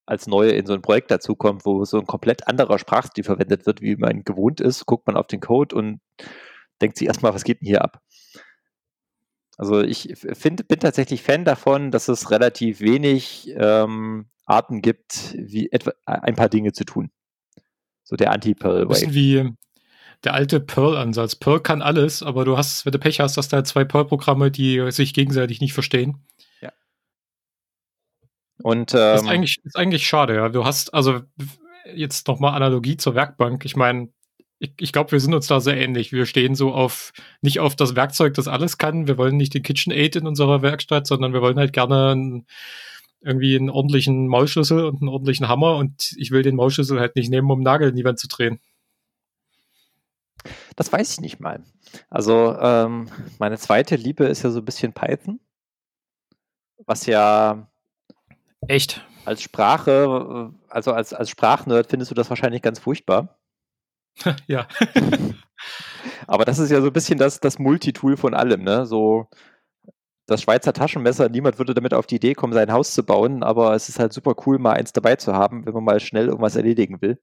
als Neue in so ein Projekt dazukommt, wo so ein komplett anderer Sprachstil verwendet wird, wie man gewohnt ist, guckt man auf den Code und denkt sich erstmal, was geht denn hier ab? Also ich find, bin tatsächlich Fan davon, dass es relativ wenig ähm, Arten gibt, wie etwa ein paar Dinge zu tun. So der Anti-Pearl-Way. Bisschen wie der alte Perl-Ansatz. Perl kann alles, aber du hast, wenn du Pech hast, hast du halt zwei Perl-Programme, die sich gegenseitig nicht verstehen. Ja. Und ähm, ist, eigentlich, ist eigentlich schade, ja. Du hast, also jetzt nochmal Analogie zur Werkbank. Ich meine, ich, ich glaube, wir sind uns da sehr ähnlich. Wir stehen so auf, nicht auf das Werkzeug, das alles kann. Wir wollen nicht den KitchenAid in unserer Werkstatt, sondern wir wollen halt gerne ein, irgendwie einen ordentlichen Maulschlüssel und einen ordentlichen Hammer und ich will den Maulschlüssel halt nicht nehmen, um einen Nagel in die Wand zu drehen. Das weiß ich nicht mal. Also ähm, meine zweite Liebe ist ja so ein bisschen Python, was ja echt als Sprache, also als, als Sprachnerd findest du das wahrscheinlich ganz furchtbar. ja. Aber das ist ja so ein bisschen das, das Multitool von allem, ne? So das Schweizer Taschenmesser, niemand würde damit auf die Idee kommen, sein Haus zu bauen, aber es ist halt super cool, mal eins dabei zu haben, wenn man mal schnell irgendwas erledigen will.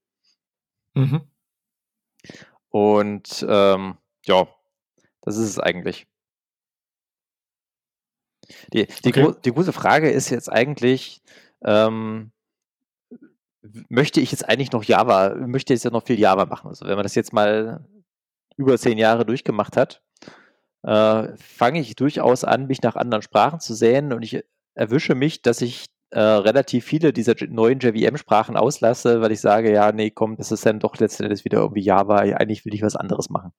Mhm. Und ähm, ja, das ist es eigentlich. Die, die, okay. gro die große Frage ist jetzt eigentlich, ähm, möchte ich jetzt eigentlich noch Java, möchte ich jetzt noch viel Java machen? Also wenn man das jetzt mal über zehn Jahre durchgemacht hat, äh, fange ich durchaus an, mich nach anderen Sprachen zu sehen und ich erwische mich, dass ich äh, relativ viele dieser neuen JVM-Sprachen auslasse, weil ich sage, ja, nee, komm, das ist dann doch letztendlich wieder irgendwie Java, eigentlich will ich was anderes machen.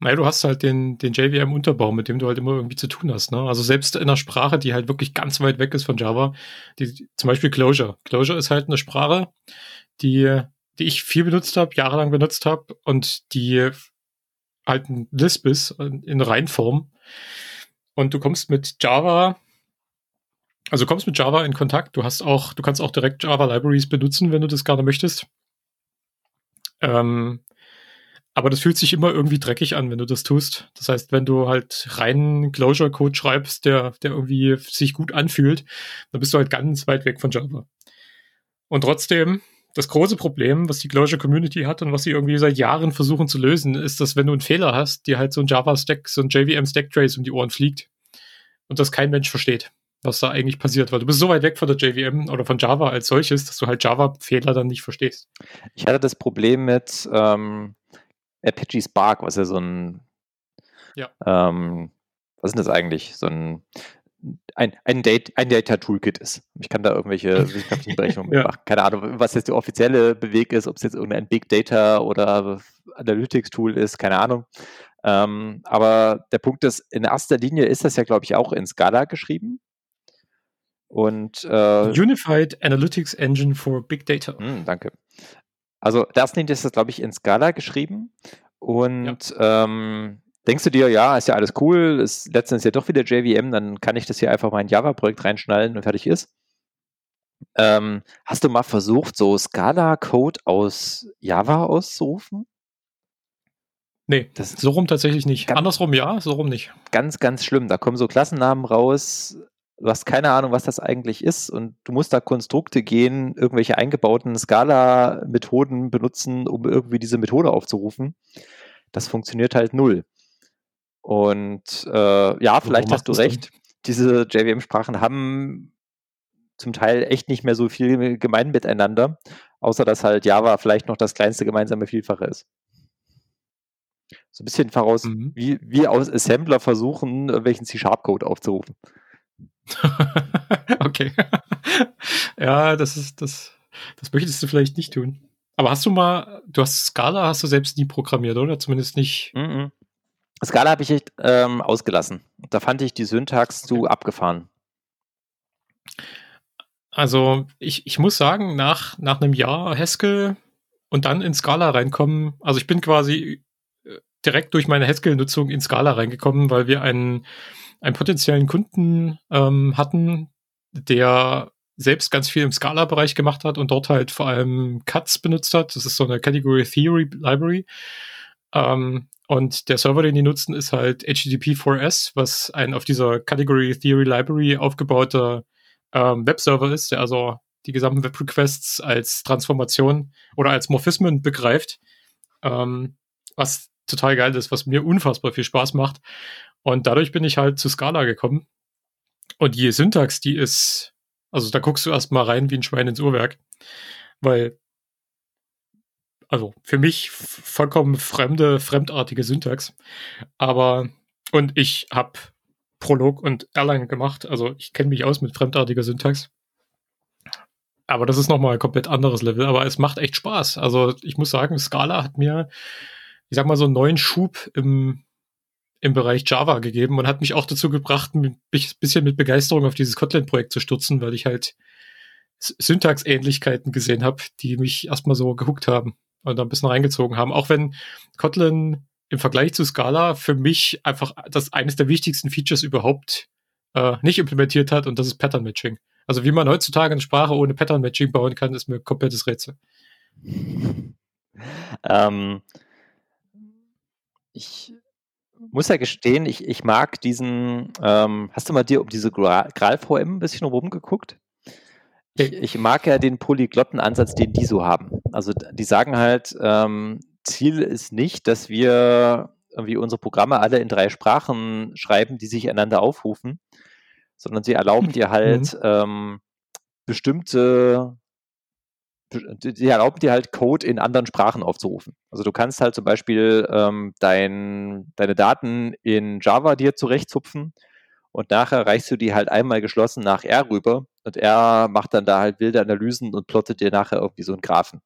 Naja, du hast halt den, den JVM-Unterbau, mit dem du halt immer irgendwie zu tun hast. Ne? Also selbst in einer Sprache, die halt wirklich ganz weit weg ist von Java, die, zum Beispiel Clojure. Clojure ist halt eine Sprache, die, die ich viel benutzt habe, jahrelang benutzt habe und die halt ein Lisp ist in Reinform. Und du kommst mit Java, also kommst mit Java in Kontakt. Du hast auch, du kannst auch direkt Java Libraries benutzen, wenn du das gerne möchtest. Ähm, aber das fühlt sich immer irgendwie dreckig an, wenn du das tust. Das heißt, wenn du halt rein Closure-Code schreibst, der, der irgendwie sich gut anfühlt, dann bist du halt ganz weit weg von Java. Und trotzdem, das große Problem, was die Closure Community hat und was sie irgendwie seit Jahren versuchen zu lösen, ist, dass wenn du einen Fehler hast, dir halt so ein Java-Stack, so ein JVM-Stack-Trace um die Ohren fliegt und das kein Mensch versteht, was da eigentlich passiert, weil du bist so weit weg von der JVM oder von Java als solches, dass du halt Java-Fehler dann nicht verstehst. Ich hatte das Problem mit, ähm Apache Spark, was ja so ein, ja. Ähm, was ist das eigentlich? So ein, ein, ein, Date, ein Data-Toolkit ist. Ich kann da irgendwelche wissenschaftlichen Berechnungen ja. machen. Keine Ahnung, was jetzt der offizielle Beweg ist, ob es jetzt irgendein Big Data oder Analytics-Tool ist, keine Ahnung. Ähm, aber der Punkt ist, in erster Linie ist das ja, glaube ich, auch in Scala geschrieben. Und äh, Unified Analytics Engine for Big Data. Mh, hm, danke. Also das nennt ist das, glaube ich, in Scala geschrieben. Und ja. ähm, denkst du dir, ja, ist ja alles cool, ist letztendlich ja doch wieder JVM, dann kann ich das hier einfach mal in Java-Projekt reinschnallen und fertig ist. Ähm, hast du mal versucht, so Scala-Code aus Java auszurufen? Nee, das so rum tatsächlich nicht. Andersrum ja, so rum nicht. Ganz, ganz schlimm. Da kommen so Klassennamen raus, du hast keine Ahnung, was das eigentlich ist und du musst da Konstrukte gehen, irgendwelche eingebauten Scala-Methoden benutzen, um irgendwie diese Methode aufzurufen. Das funktioniert halt null. Und äh, ja, vielleicht hast du recht. Denn? Diese JVM-Sprachen haben zum Teil echt nicht mehr so viel gemein miteinander, außer dass halt Java vielleicht noch das kleinste gemeinsame Vielfache ist. So ein bisschen voraus, mhm. wie, wie aus Assembler versuchen, welchen C-Sharp-Code aufzurufen. okay. ja, das ist, das, das möchtest du vielleicht nicht tun. Aber hast du mal, du hast Scala, hast du selbst nie programmiert, oder? Zumindest nicht. Mm -mm. Scala habe ich echt ähm, ausgelassen. Da fand ich die Syntax okay. zu abgefahren. Also, ich, ich muss sagen, nach, nach einem Jahr Haskell und dann in Scala reinkommen, also ich bin quasi äh, direkt durch meine Haskell-Nutzung in Scala reingekommen, weil wir einen einen potenziellen Kunden ähm, hatten, der selbst ganz viel im Scala-Bereich gemacht hat und dort halt vor allem Cuts benutzt hat. Das ist so eine Category Theory Library. Ähm, und der Server, den die nutzen, ist halt HTTP4S, was ein auf dieser Category Theory Library aufgebauter ähm, Webserver ist, der also die gesamten Web-Requests als Transformation oder als Morphismen begreift. Ähm, was total geil ist, was mir unfassbar viel Spaß macht. Und dadurch bin ich halt zu Scala gekommen. Und die Syntax, die ist, also da guckst du erstmal rein wie ein Schwein ins Uhrwerk. Weil, also für mich vollkommen fremde, fremdartige Syntax. Aber, und ich habe Prolog und Erlang gemacht, also ich kenne mich aus mit fremdartiger Syntax. Aber das ist nochmal ein komplett anderes Level, aber es macht echt Spaß. Also ich muss sagen, Scala hat mir, ich sag mal, so einen neuen Schub im, im Bereich Java gegeben und hat mich auch dazu gebracht, ein bisschen mit Begeisterung auf dieses Kotlin-Projekt zu stürzen, weil ich halt Syntaxähnlichkeiten gesehen habe, die mich erstmal so gehuckt haben und da ein bisschen reingezogen haben. Auch wenn Kotlin im Vergleich zu Scala für mich einfach das eines der wichtigsten Features überhaupt äh, nicht implementiert hat und das ist Pattern Matching. Also wie man heutzutage eine Sprache ohne Pattern Matching bauen kann, ist mir komplettes Rätsel. Ähm, ich muss ja gestehen, ich, ich mag diesen, ähm, hast du mal dir um diese Gral-VM ein bisschen rumgeguckt? Ich, ich, mag ja den Polyglotten-Ansatz, den die so haben. Also die sagen halt, ähm, Ziel ist nicht, dass wir irgendwie unsere Programme alle in drei Sprachen schreiben, die sich einander aufrufen, sondern sie erlauben dir halt mhm. ähm, bestimmte die erlauben dir halt Code in anderen Sprachen aufzurufen. Also du kannst halt zum Beispiel ähm, dein, deine Daten in Java dir zurechtzupfen und nachher reichst du die halt einmal geschlossen nach R rüber und R macht dann da halt wilde Analysen und plottet dir nachher irgendwie so einen Graphen.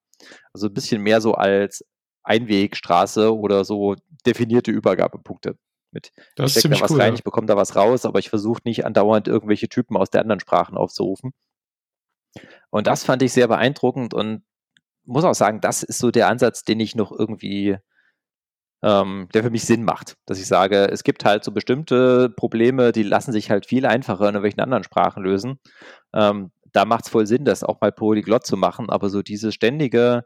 Also ein bisschen mehr so als Einwegstraße oder so definierte Übergabepunkte. Mit das ich stecke da was cool, rein, ja. ich bekomme da was raus, aber ich versuche nicht andauernd irgendwelche Typen aus der anderen Sprachen aufzurufen. Und das fand ich sehr beeindruckend und muss auch sagen, das ist so der Ansatz, den ich noch irgendwie, ähm, der für mich Sinn macht. Dass ich sage, es gibt halt so bestimmte Probleme, die lassen sich halt viel einfacher in irgendwelchen anderen Sprachen lösen. Ähm, da macht es voll Sinn, das auch mal polyglott zu machen, aber so dieses ständige,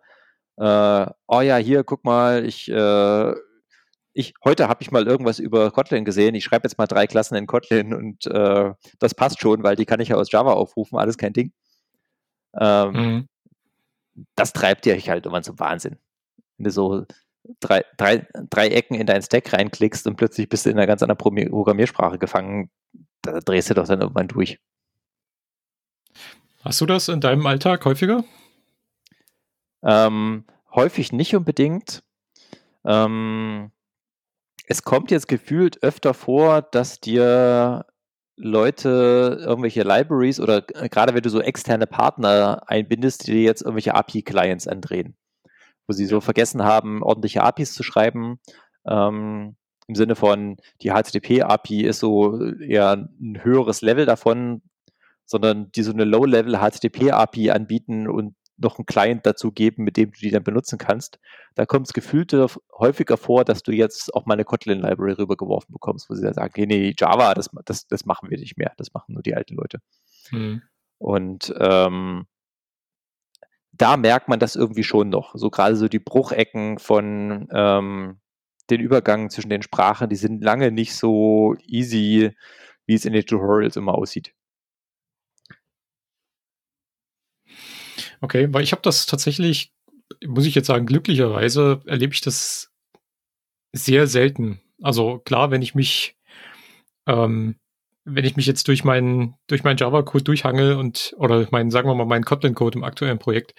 äh, oh ja, hier, guck mal, ich, äh, ich, heute habe ich mal irgendwas über Kotlin gesehen, ich schreibe jetzt mal drei Klassen in Kotlin und äh, das passt schon, weil die kann ich ja aus Java aufrufen, alles kein Ding. Ähm, Mhm. Das treibt dich halt irgendwann zum Wahnsinn. Wenn du so drei, drei, drei Ecken in deinen Stack reinklickst und plötzlich bist du in einer ganz anderen Programmi- Programmiersprache gefangen, da drehst du doch dann irgendwann durch. Hast du das in deinem Alltag häufiger? Ähm, häufig nicht unbedingt. Ähm, es kommt jetzt gefühlt öfter vor, dass dir Leute irgendwelche Libraries oder äh, gerade wenn du so externe Partner einbindest, die dir jetzt irgendwelche API-Clients andrehen, wo sie so vergessen haben, ordentliche APIs zu schreiben. Ähm, Im Sinne von, die HTTP-API ist so eher ein höheres Level davon, sondern die so eine Low-Level HTTP-API anbieten und noch einen Client dazu geben, mit dem du die dann benutzen kannst. Da kommt es gefühlt häufiger vor, dass du jetzt auch mal eine Kotlin-Library rübergeworfen bekommst, wo sie dann sagen, okay, nee, Java, das, das, das machen wir nicht mehr, das machen nur die alten Leute. Mhm. Und ähm, da merkt man das irgendwie schon noch. So gerade so die Bruchecken von ähm, den Übergang zwischen den Sprachen, die sind lange nicht so easy, wie es in den Tutorials immer aussieht. Okay, weil ich habe das tatsächlich, muss ich jetzt sagen, glücklicherweise erlebe ich das sehr selten. Also klar, wenn ich mich, ähm, wenn ich mich jetzt durch meinen durch meinen Java-Code durchhangel und oder meinen, sagen wir mal, meinen Kotlin-Code im aktuellen Projekt,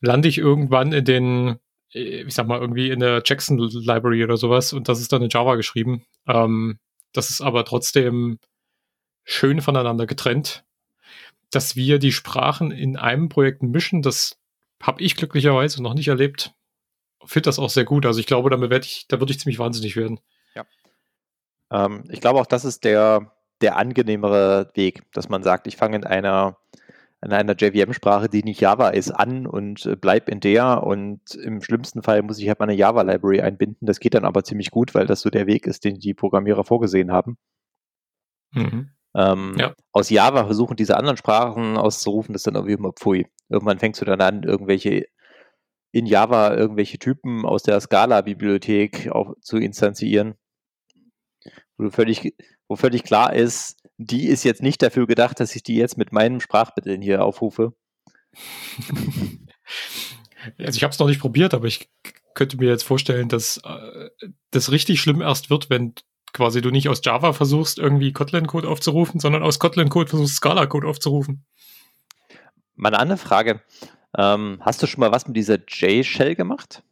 lande ich irgendwann in den, äh, ich sag mal, irgendwie in der Jackson Library oder sowas und das ist dann in Java geschrieben. Ähm, das ist aber trotzdem schön voneinander getrennt dass wir die Sprachen in einem Projekt mischen, das habe ich glücklicherweise noch nicht erlebt. Finde das auch sehr gut. Also ich glaube, damit werde ich, da würde ich ziemlich wahnsinnig werden. Ja. Ähm, ich glaube auch, das ist der, der angenehmere Weg, dass man sagt, ich fange in einer in einer JVM-Sprache, die nicht Java ist, an und äh, bleib in der und im schlimmsten Fall muss ich halt meine Java-Library einbinden. Das geht dann aber ziemlich gut, weil das so der Weg ist, den die Programmierer vorgesehen haben. Mhm. Ähm, Ja. Aus Java versuchen diese anderen Sprachen auszurufen, das ist dann irgendwie immer pfui. Irgendwann fängst du dann an, irgendwelche in Java irgendwelche Typen aus der Scala-Bibliothek auch zu instanzieren, wo, du völlig, wo völlig klar ist, die ist jetzt nicht dafür gedacht, dass ich die jetzt mit meinem Sprachbetteln hier aufrufe. Also ich habe es noch nicht probiert, aber ich könnte mir jetzt vorstellen, dass äh, das richtig schlimm erst wird, wenn quasi du nicht aus Java versuchst, irgendwie Kotlin-Code aufzurufen, sondern aus Kotlin-Code versuchst, Scala-Code aufzurufen. Meine andere Frage, ähm, hast du schon mal was mit dieser J-Shell gemacht?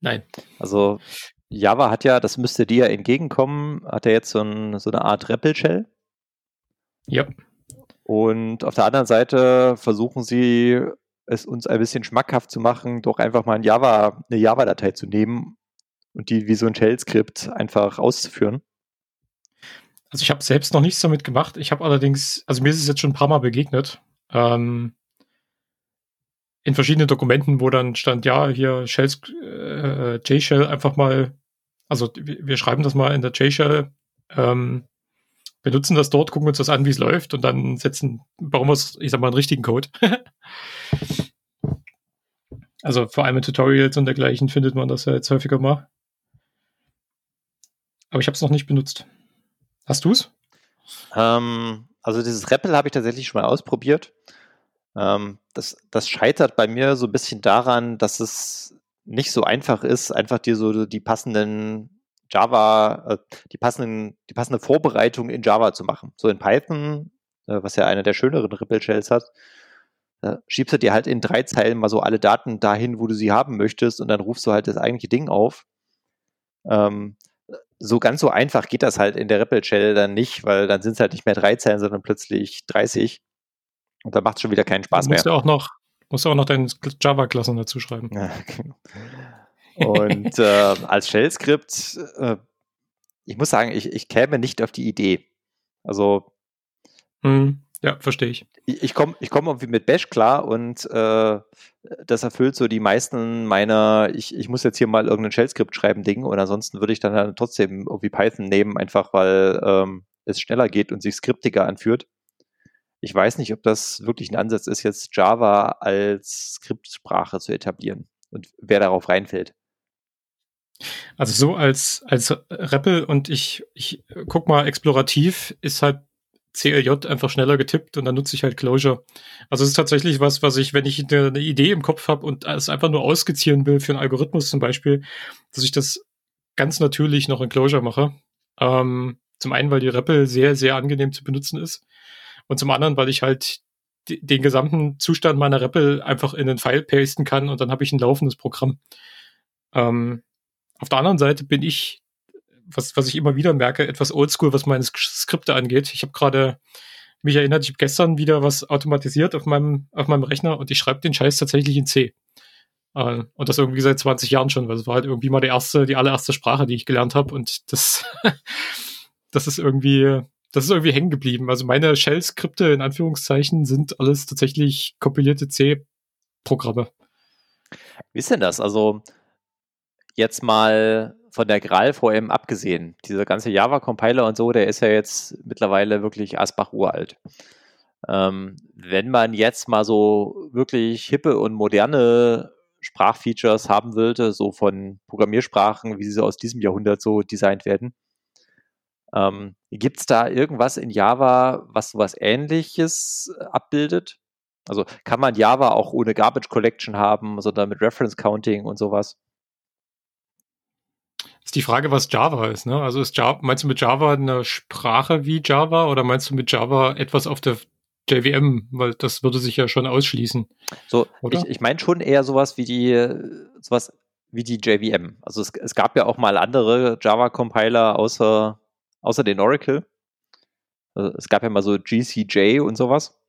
Nein. Also Java hat ja, das müsste dir ja entgegenkommen, hat ja jetzt so, ein, so eine Art REPL-Shell. Ja. Und auf der anderen Seite versuchen sie es uns ein bisschen schmackhaft zu machen, doch einfach mal ein Java, eine Java-Datei zu nehmen und die wie so ein Shell-Skript einfach auszuführen. Also ich habe selbst noch nichts damit gemacht. Ich habe allerdings, also mir ist es jetzt schon ein paar Mal begegnet, ähm, in verschiedenen Dokumenten, wo dann stand, ja, hier Shells, äh, J-Shell einfach mal, also wir, schreiben das mal in der J-Shell, ähm, benutzen das dort, gucken uns das an, wie es läuft und dann setzen, bauen wir es, ich sag mal, einen richtigen Code. also vor allem in Tutorials und dergleichen findet man das ja jetzt häufiger mal. Aber ich habe es noch nicht benutzt. Hast du es? Ähm, also dieses REPL habe ich tatsächlich schon mal ausprobiert. Ähm, das, das scheitert bei mir so ein bisschen daran, dass es nicht so einfach ist, einfach dir so die passenden Java, äh, die passenden, die passende Vorbereitung in Java zu machen. So in Python, äh, was ja eine der schöneren REPL-Shells hat, Da schiebst du dir halt in drei Zeilen mal so alle Daten dahin, wo du sie haben möchtest und dann rufst du halt das eigentliche Ding auf. Ähm, so ganz so einfach geht das halt in der REPL-Shell dann nicht, weil dann sind es halt nicht mehr drei Zeilen, sondern plötzlich 30. Und dann macht es schon wieder keinen Spaß du musst mehr. Ja auch noch, musst du auch noch deine Java-Klassen dazu schreiben. Ja, genau. Und äh, als Shell-Skript, äh, ich muss sagen, ich, ich käme nicht auf die Idee. Also. Hm, ja, verstehe ich. Ich, ich komme ich komm irgendwie mit Bash klar und äh, das erfüllt so die meisten meiner, ich, ich muss jetzt hier mal irgendein Shell-Skript schreiben, Ding und ansonsten würde ich dann halt trotzdem irgendwie Python nehmen, einfach weil ähm, es schneller geht und sich skriptiger anführt. Ich weiß nicht, ob das wirklich ein Ansatz ist, jetzt Java als Skriptsprache zu etablieren und wer darauf reinfällt. Also so als, als REPL und ich, ich guck mal explorativ, ist halt CLJ einfach schneller getippt und dann nutze ich halt Closure. Also es ist tatsächlich was, was ich, wenn ich eine, eine Idee im Kopf habe und es einfach nur ausskizzieren will für einen Algorithmus zum Beispiel, dass ich das ganz natürlich noch in Closure mache. Ähm, zum einen, weil die REPL sehr, sehr angenehm zu benutzen ist und zum anderen, weil ich halt den gesamten Zustand meiner REPL einfach in den File pasten kann und dann habe ich ein laufendes Programm. Ähm, auf der anderen Seite bin ich, was, was ich immer wieder merke, etwas oldschool, was meine Skripte angeht. Ich habe gerade mich erinnert, ich habe gestern wieder was automatisiert auf meinem, auf meinem Rechner und ich schreibe den Scheiß tatsächlich in C. Äh, und das irgendwie seit 20 Jahren schon, weil es war halt irgendwie mal die erste, die allererste Sprache, die ich gelernt habe und das, das ist irgendwie, das ist irgendwie hängen geblieben. Also meine Shell-Skripte in Anführungszeichen sind alles tatsächlich kompilierte C-Programme. Wie ist denn das? Also jetzt mal von der Gral VM abgesehen, dieser ganze Java-Compiler und so, der ist ja jetzt mittlerweile wirklich Asbach uralt. Ähm, wenn man jetzt mal so wirklich hippe und moderne Sprachfeatures haben wollte, so von Programmiersprachen, wie sie aus diesem Jahrhundert so designt werden, ähm, gibt es da irgendwas in Java, was sowas ähnliches abbildet? Also kann man Java auch ohne Garbage Collection haben, sondern mit Reference Counting und sowas? Ist die Frage, was Java ist, ne? Also ist Java, meinst du mit Java eine Sprache wie Java oder meinst du mit Java etwas auf der JVM? Weil das würde sich ja schon ausschließen. So, oder? ich, ich meine schon eher sowas wie die, sowas wie die JVM. Also es, es gab ja auch mal andere Java-Compiler außer, außer den Oracle. Also es gab ja mal so GCJ und sowas,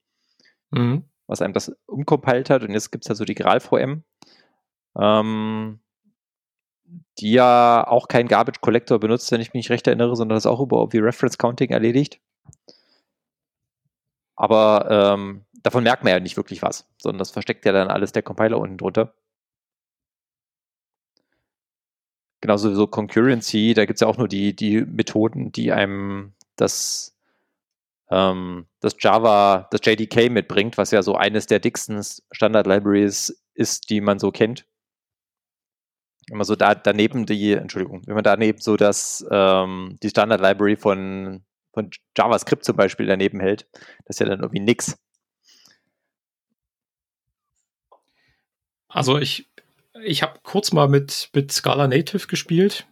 mhm. was einem das umkompiliert hat und jetzt gibt es ja so die GraalVM. Ähm, die ja auch keinen Garbage Collector benutzt, wenn ich mich recht erinnere, sondern das auch über wie Reference Counting erledigt. Aber ähm, davon merkt man ja nicht wirklich was, sondern das versteckt ja dann alles der Compiler unten drunter. Genauso so Concurrency, da gibt es ja auch nur die, die Methoden, die einem das, ähm, das Java, das JDK mitbringt, was ja so eines der dicksten Standard-Libraries ist, die man so kennt wenn man so da daneben die, Entschuldigung, wenn man daneben so das, ähm, die Standard Library von, von JavaScript zum Beispiel daneben hält, das ist ja dann irgendwie nix. Also ich, ich habe kurz mal mit, mit Scala Native gespielt.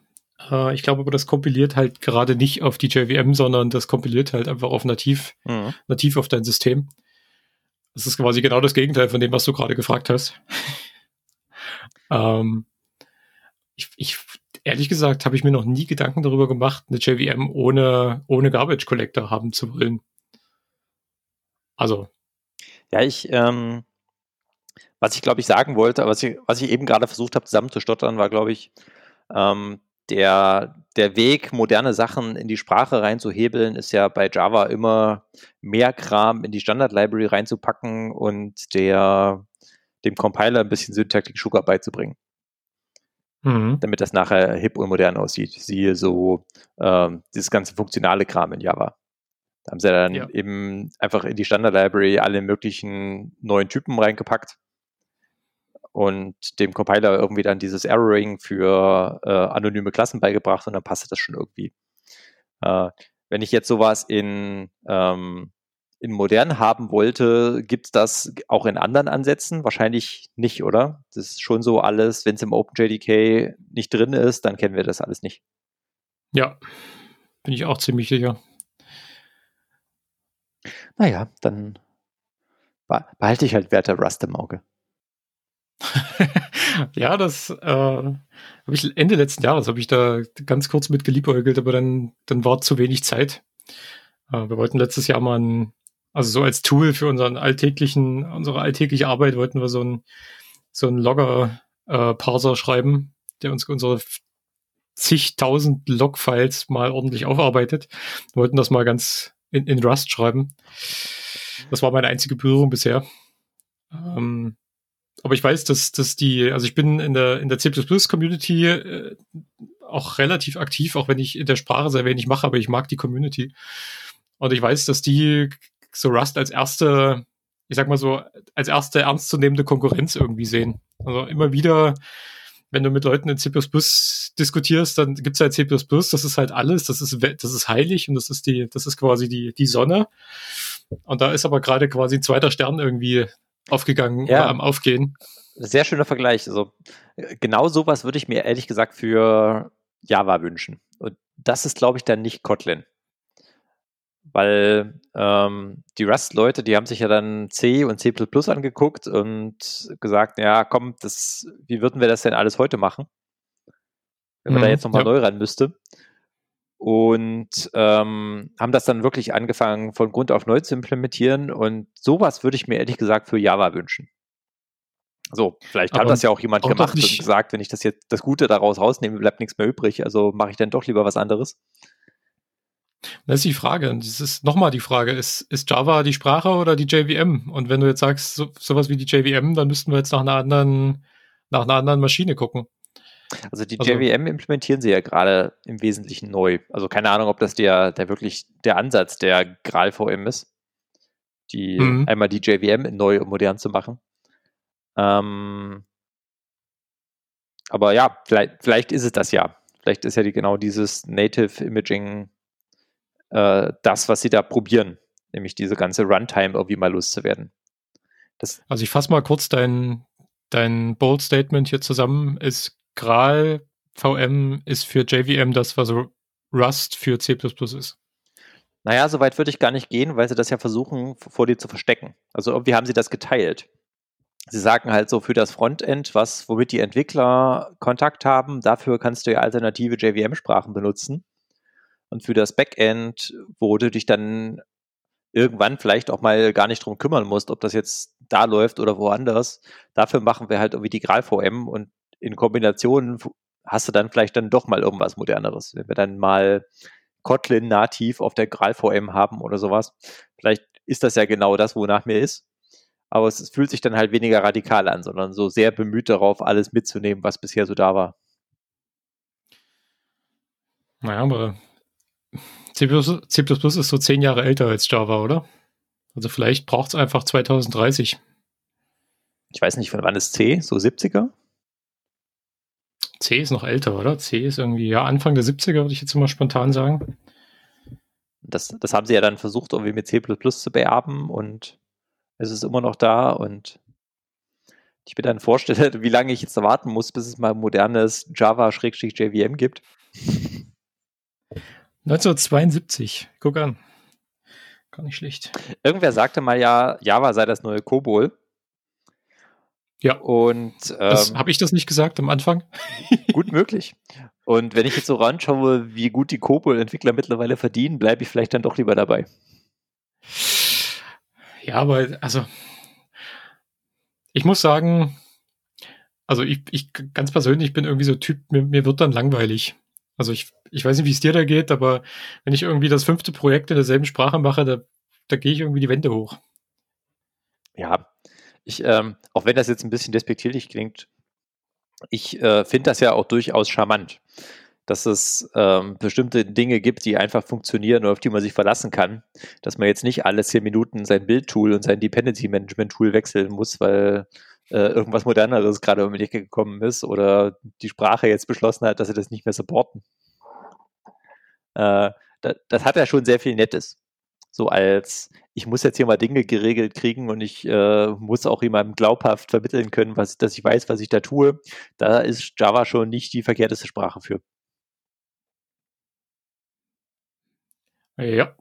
Äh, ich glaube aber, das kompiliert halt gerade nicht auf die JVM, sondern das kompiliert halt einfach auf nativ, mhm. nativ auf dein System. Das ist quasi genau das Gegenteil von dem, was du gerade gefragt hast. ähm, ich, ich ehrlich gesagt habe ich mir noch nie Gedanken darüber gemacht, eine JVM ohne, ohne Garbage Collector haben zu wollen. Also. Ja, ich, ähm, was ich glaube ich sagen wollte, was ich, was ich eben gerade versucht habe zusammenzustottern, war glaube ich, ähm, der, der Weg, moderne Sachen in die Sprache reinzuhebeln, ist ja bei Java immer mehr Kram in die Standard-Library reinzupacken und der, dem Compiler ein bisschen Syntaktik-Sugar beizubringen mhm. damit das nachher hip und modern aussieht. Siehe so ähm, dieses ganze funktionale Kram in Java. Da haben sie dann ja. eben einfach in die Standard-Library alle möglichen neuen Typen reingepackt und dem Compiler irgendwie dann dieses Erroring für äh, anonyme Klassen beigebracht und dann passte das schon irgendwie. Äh, wenn ich jetzt sowas in ähm, in modern haben wollte, gibt es das auch in anderen Ansätzen? Wahrscheinlich nicht, oder? Das ist schon so alles, wenn es im OpenJDK nicht drin ist, dann kennen wir das alles nicht. Ja, bin ich auch ziemlich sicher. Naja, dann behalte ich halt Werte Rust im Auge. ja, das äh, habe ich Ende letzten Jahres habe ich da ganz kurz mit geliebäugelt, aber dann, dann war zu wenig Zeit. Äh, wir wollten letztes Jahr mal ein, also so als Tool für unseren alltäglichen, unsere alltägliche Arbeit wollten wir so ein so ein Logger-Parser äh, schreiben, der uns unsere zigtausend Log-Files mal ordentlich aufarbeitet. Wir wollten das mal ganz in, in Rust schreiben. Das war meine einzige Berührung bisher. Ähm, aber ich weiß, dass, dass die, also ich bin in der, in der C++-Community äh, auch relativ aktiv, auch wenn ich in der Sprache sehr wenig mache, aber ich mag die Community. Und ich weiß, dass die so Rust als erste, ich sag mal so, als erste ernstzunehmende Konkurrenz irgendwie sehen. Also immer wieder, wenn du mit Leuten in C++ diskutierst, dann gibt's halt C++, das ist halt alles, das ist, das ist heilig und das ist die, das ist quasi die, die Sonne. Und da ist aber gerade quasi ein zweiter Stern irgendwie aufgegangen ja. oder am Aufgehen. Sehr schöner Vergleich. Also genau sowas würde ich mir ehrlich gesagt für Java wünschen. Und das ist, glaube ich, dann nicht Kotlin. Weil ähm, die Rust-Leute, die haben sich ja dann C und C angeguckt und gesagt, ja, komm, das, wie würden wir das denn alles heute machen? Wenn man mhm, da jetzt nochmal ja. neu ran müsste und ähm, haben das dann wirklich angefangen von Grund auf neu zu implementieren und sowas würde ich mir ehrlich gesagt für Java wünschen. So, vielleicht Aber hat das ja auch jemand auch gemacht und gesagt, wenn ich das jetzt das Gute daraus rausnehme, bleibt nichts mehr übrig, also mache ich dann doch lieber was anderes. Das ist die Frage. Das ist nochmal die Frage, ist, ist Java die Sprache oder die JVM? Und wenn du jetzt sagst, so, sowas wie die JVM, dann müssten wir jetzt nach einer anderen, nach einer anderen Maschine gucken. Also die also, JVM implementieren sie ja gerade im Wesentlichen neu. Also keine Ahnung, ob das der, der wirklich der Ansatz der Graal VM ist, die mhm. einmal die JVM neu und modern zu machen. Ähm, aber ja, vielleicht, vielleicht ist es das ja. Vielleicht ist ja die, genau dieses Native Imaging äh, das, was sie da probieren, nämlich diese ganze Runtime irgendwie mal loszuwerden. Das also ich fasse mal kurz dein, dein Bold Statement hier zusammen. Ist Graal VM ist für JVM das, was Rust für C ist. Naja, so weit würde ich gar nicht gehen, weil sie das ja versuchen, vor dir zu verstecken. Also irgendwie haben sie das geteilt. Sie sagen halt so für das Frontend, was, womit die Entwickler Kontakt haben, dafür kannst du ja alternative JVM-Sprachen benutzen. Und für das Backend, wo du dich dann irgendwann vielleicht auch mal gar nicht drum kümmern musst, ob das jetzt da läuft oder woanders, dafür machen wir halt irgendwie die Graal VM und in Kombination hast du dann vielleicht dann doch mal irgendwas Moderneres. Wenn wir dann mal Kotlin nativ auf der Graal VM haben oder sowas, vielleicht ist das ja genau das, wonach mir ist. Aber es, fühlt sich dann halt weniger radikal an, sondern so sehr bemüht darauf, alles mitzunehmen, was bisher so da war. Naja, aber C++, C ist so zehn Jahre älter als Java, oder? Also vielleicht braucht es einfach 2030. Ich weiß nicht, von wann ist C? So 70er? C ist noch älter, oder? C ist irgendwie, ja, Anfang der 70er, würde ich jetzt mal spontan sagen. Das, das haben sie ja dann versucht, irgendwie mit C zu beerben und es ist immer noch da und ich mir dann vorstelle, wie lange ich jetzt warten muss, bis es mal modernes Java-JVM gibt. 1972, guck an. Gar nicht schlecht. Irgendwer sagte mal ja, Java sei das neue Kobol. Ja. Und ähm, habe ich das nicht gesagt am Anfang? gut möglich. Und wenn ich jetzt so ranschaue, wie gut die Kobol-Entwickler mittlerweile verdienen, bleibe ich vielleicht dann doch lieber dabei. Ja, aber also ich muss sagen, also ich, ich ganz persönlich bin irgendwie so Typ, mir, mir wird dann langweilig. Also ich, ich weiß nicht, wie es dir da geht, aber wenn ich irgendwie das fünfte Projekt in derselben Sprache mache, da, da gehe ich irgendwie die Wände hoch. Ja, ich, ähm, auch wenn das jetzt ein bisschen despektierlich klingt, ich äh, finde das ja auch durchaus charmant, dass es ähm, bestimmte Dinge gibt, die einfach funktionieren und auf die man sich verlassen kann. Dass man jetzt nicht alle zehn Minuten sein Bildtool und sein Dependency Management Tool wechseln muss, weil äh, irgendwas Moderneres gerade um die Ecke gekommen ist oder die Sprache jetzt beschlossen hat, dass sie das nicht mehr supporten. Äh, das, das hat ja schon sehr viel Nettes. So als, ich muss jetzt hier mal Dinge geregelt kriegen und ich äh, muss auch jemandem glaubhaft vermitteln können, was, dass ich weiß, was ich da tue. Da ist Java schon nicht die verkehrteste Sprache für. Ja.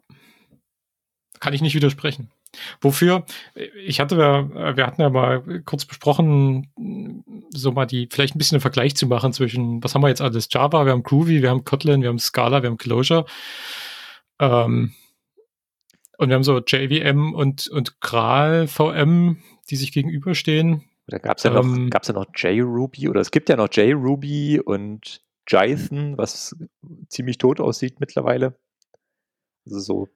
Kann ich nicht widersprechen. Wofür, ich hatte ja, wir hatten ja mal kurz besprochen, so mal die, vielleicht ein bisschen einen Vergleich zu machen zwischen, was haben wir jetzt alles? Java, wir haben Groovy, wir haben Kotlin, wir haben Scala, wir haben Clojure. Ähm, und wir haben so JVM und, und Graal VM, die sich gegenüberstehen. Da gab es ja, ähm, noch, gab's ja noch JRuby oder es gibt ja noch JRuby und Jython, was ziemlich tot aussieht mittlerweile. Also so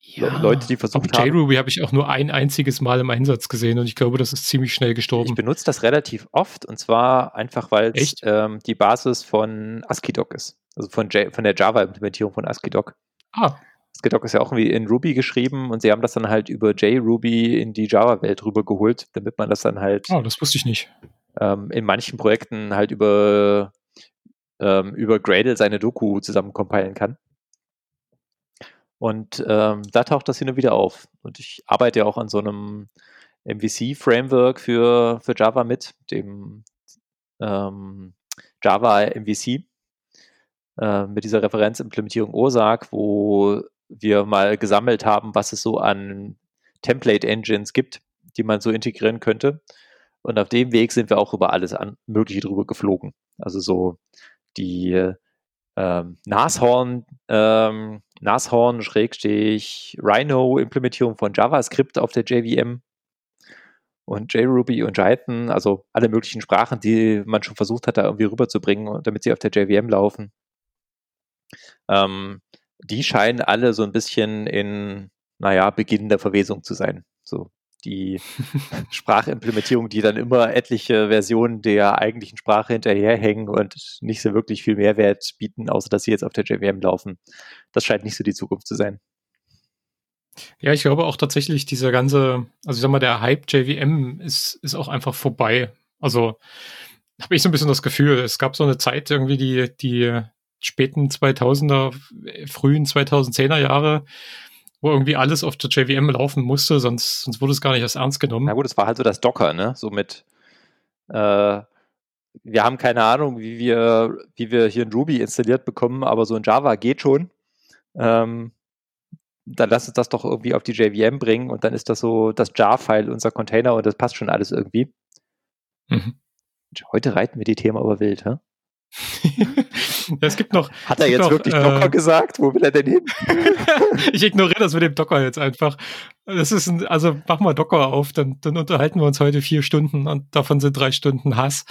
ja, Leute, die versucht haben. JRuby habe ich auch nur ein einziges Mal im Einsatz gesehen und ich glaube, das ist ziemlich schnell gestorben. Ich benutze das relativ oft und zwar einfach, weil es ähm, die Basis von ASCII-Doc ist. Also von, von der Java-Implementierung von ASCII-Doc. Ah. ASCII-Doc ist ja auch irgendwie in Ruby geschrieben und sie haben das dann halt über JRuby in die Java-Welt rübergeholt, damit man das dann halt. Oh, das wusste ich nicht. Ähm, in manchen Projekten halt über, ähm, über Gradle seine Doku zusammen compilen kann. Und ähm, da taucht das hin und wieder auf. Und ich arbeite ja auch an so einem MVC-Framework für, für Java mit, dem ähm, Java MVC, äh, mit dieser Referenzimplementierung OSAC, wo wir mal gesammelt haben, was es so an Template-Engines gibt, die man so integrieren könnte. Und auf dem Weg sind wir auch über alles an, Mögliche drüber geflogen. Also so die ähm, Nashorn, ähm, Nashorn Schrägstich Rhino Implementierung von JavaScript auf der JVM und JRuby und Jython, also alle möglichen Sprachen, die man schon versucht hat, da irgendwie rüberzubringen, damit sie auf der JVM laufen. Ähm, die scheinen alle so ein bisschen in, naja, Beginn der Verwesung zu sein. So die Sprachimplementierung, die dann immer etliche Versionen der eigentlichen Sprache hinterherhängen und nicht so wirklich viel Mehrwert bieten, außer dass sie jetzt auf der JVM laufen. Das scheint nicht so die Zukunft zu sein. Ja, ich glaube auch tatsächlich, dieser ganze, also ich sag mal, der Hype JVM ist, ist auch einfach vorbei. Also habe ich so ein bisschen das Gefühl, es gab so eine Zeit irgendwie, die, die späten 2000er, frühen 2010er Jahre, wo irgendwie alles auf der JVM laufen musste, sonst, sonst wurde es gar nicht als ernst genommen. Na gut, es war halt so das Docker, ne? So mit, äh, wir haben keine Ahnung, wie wir, wie wir hier in Ruby installiert bekommen, aber so in Java geht schon. Ähm, dann lass uns das doch irgendwie auf die JVM bringen und dann ist das so das Jar-File, unser Container und das passt schon alles irgendwie. Mhm. Heute reiten wir die Themen aber wild, hä? Es gibt noch. Hat er jetzt noch, wirklich Docker äh, gesagt? Wo will er denn hin? ich ignoriere das mit dem Docker jetzt einfach. Das ist ein, also mach mal Docker auf, dann, dann unterhalten wir uns heute vier Stunden und davon sind drei Stunden Hass.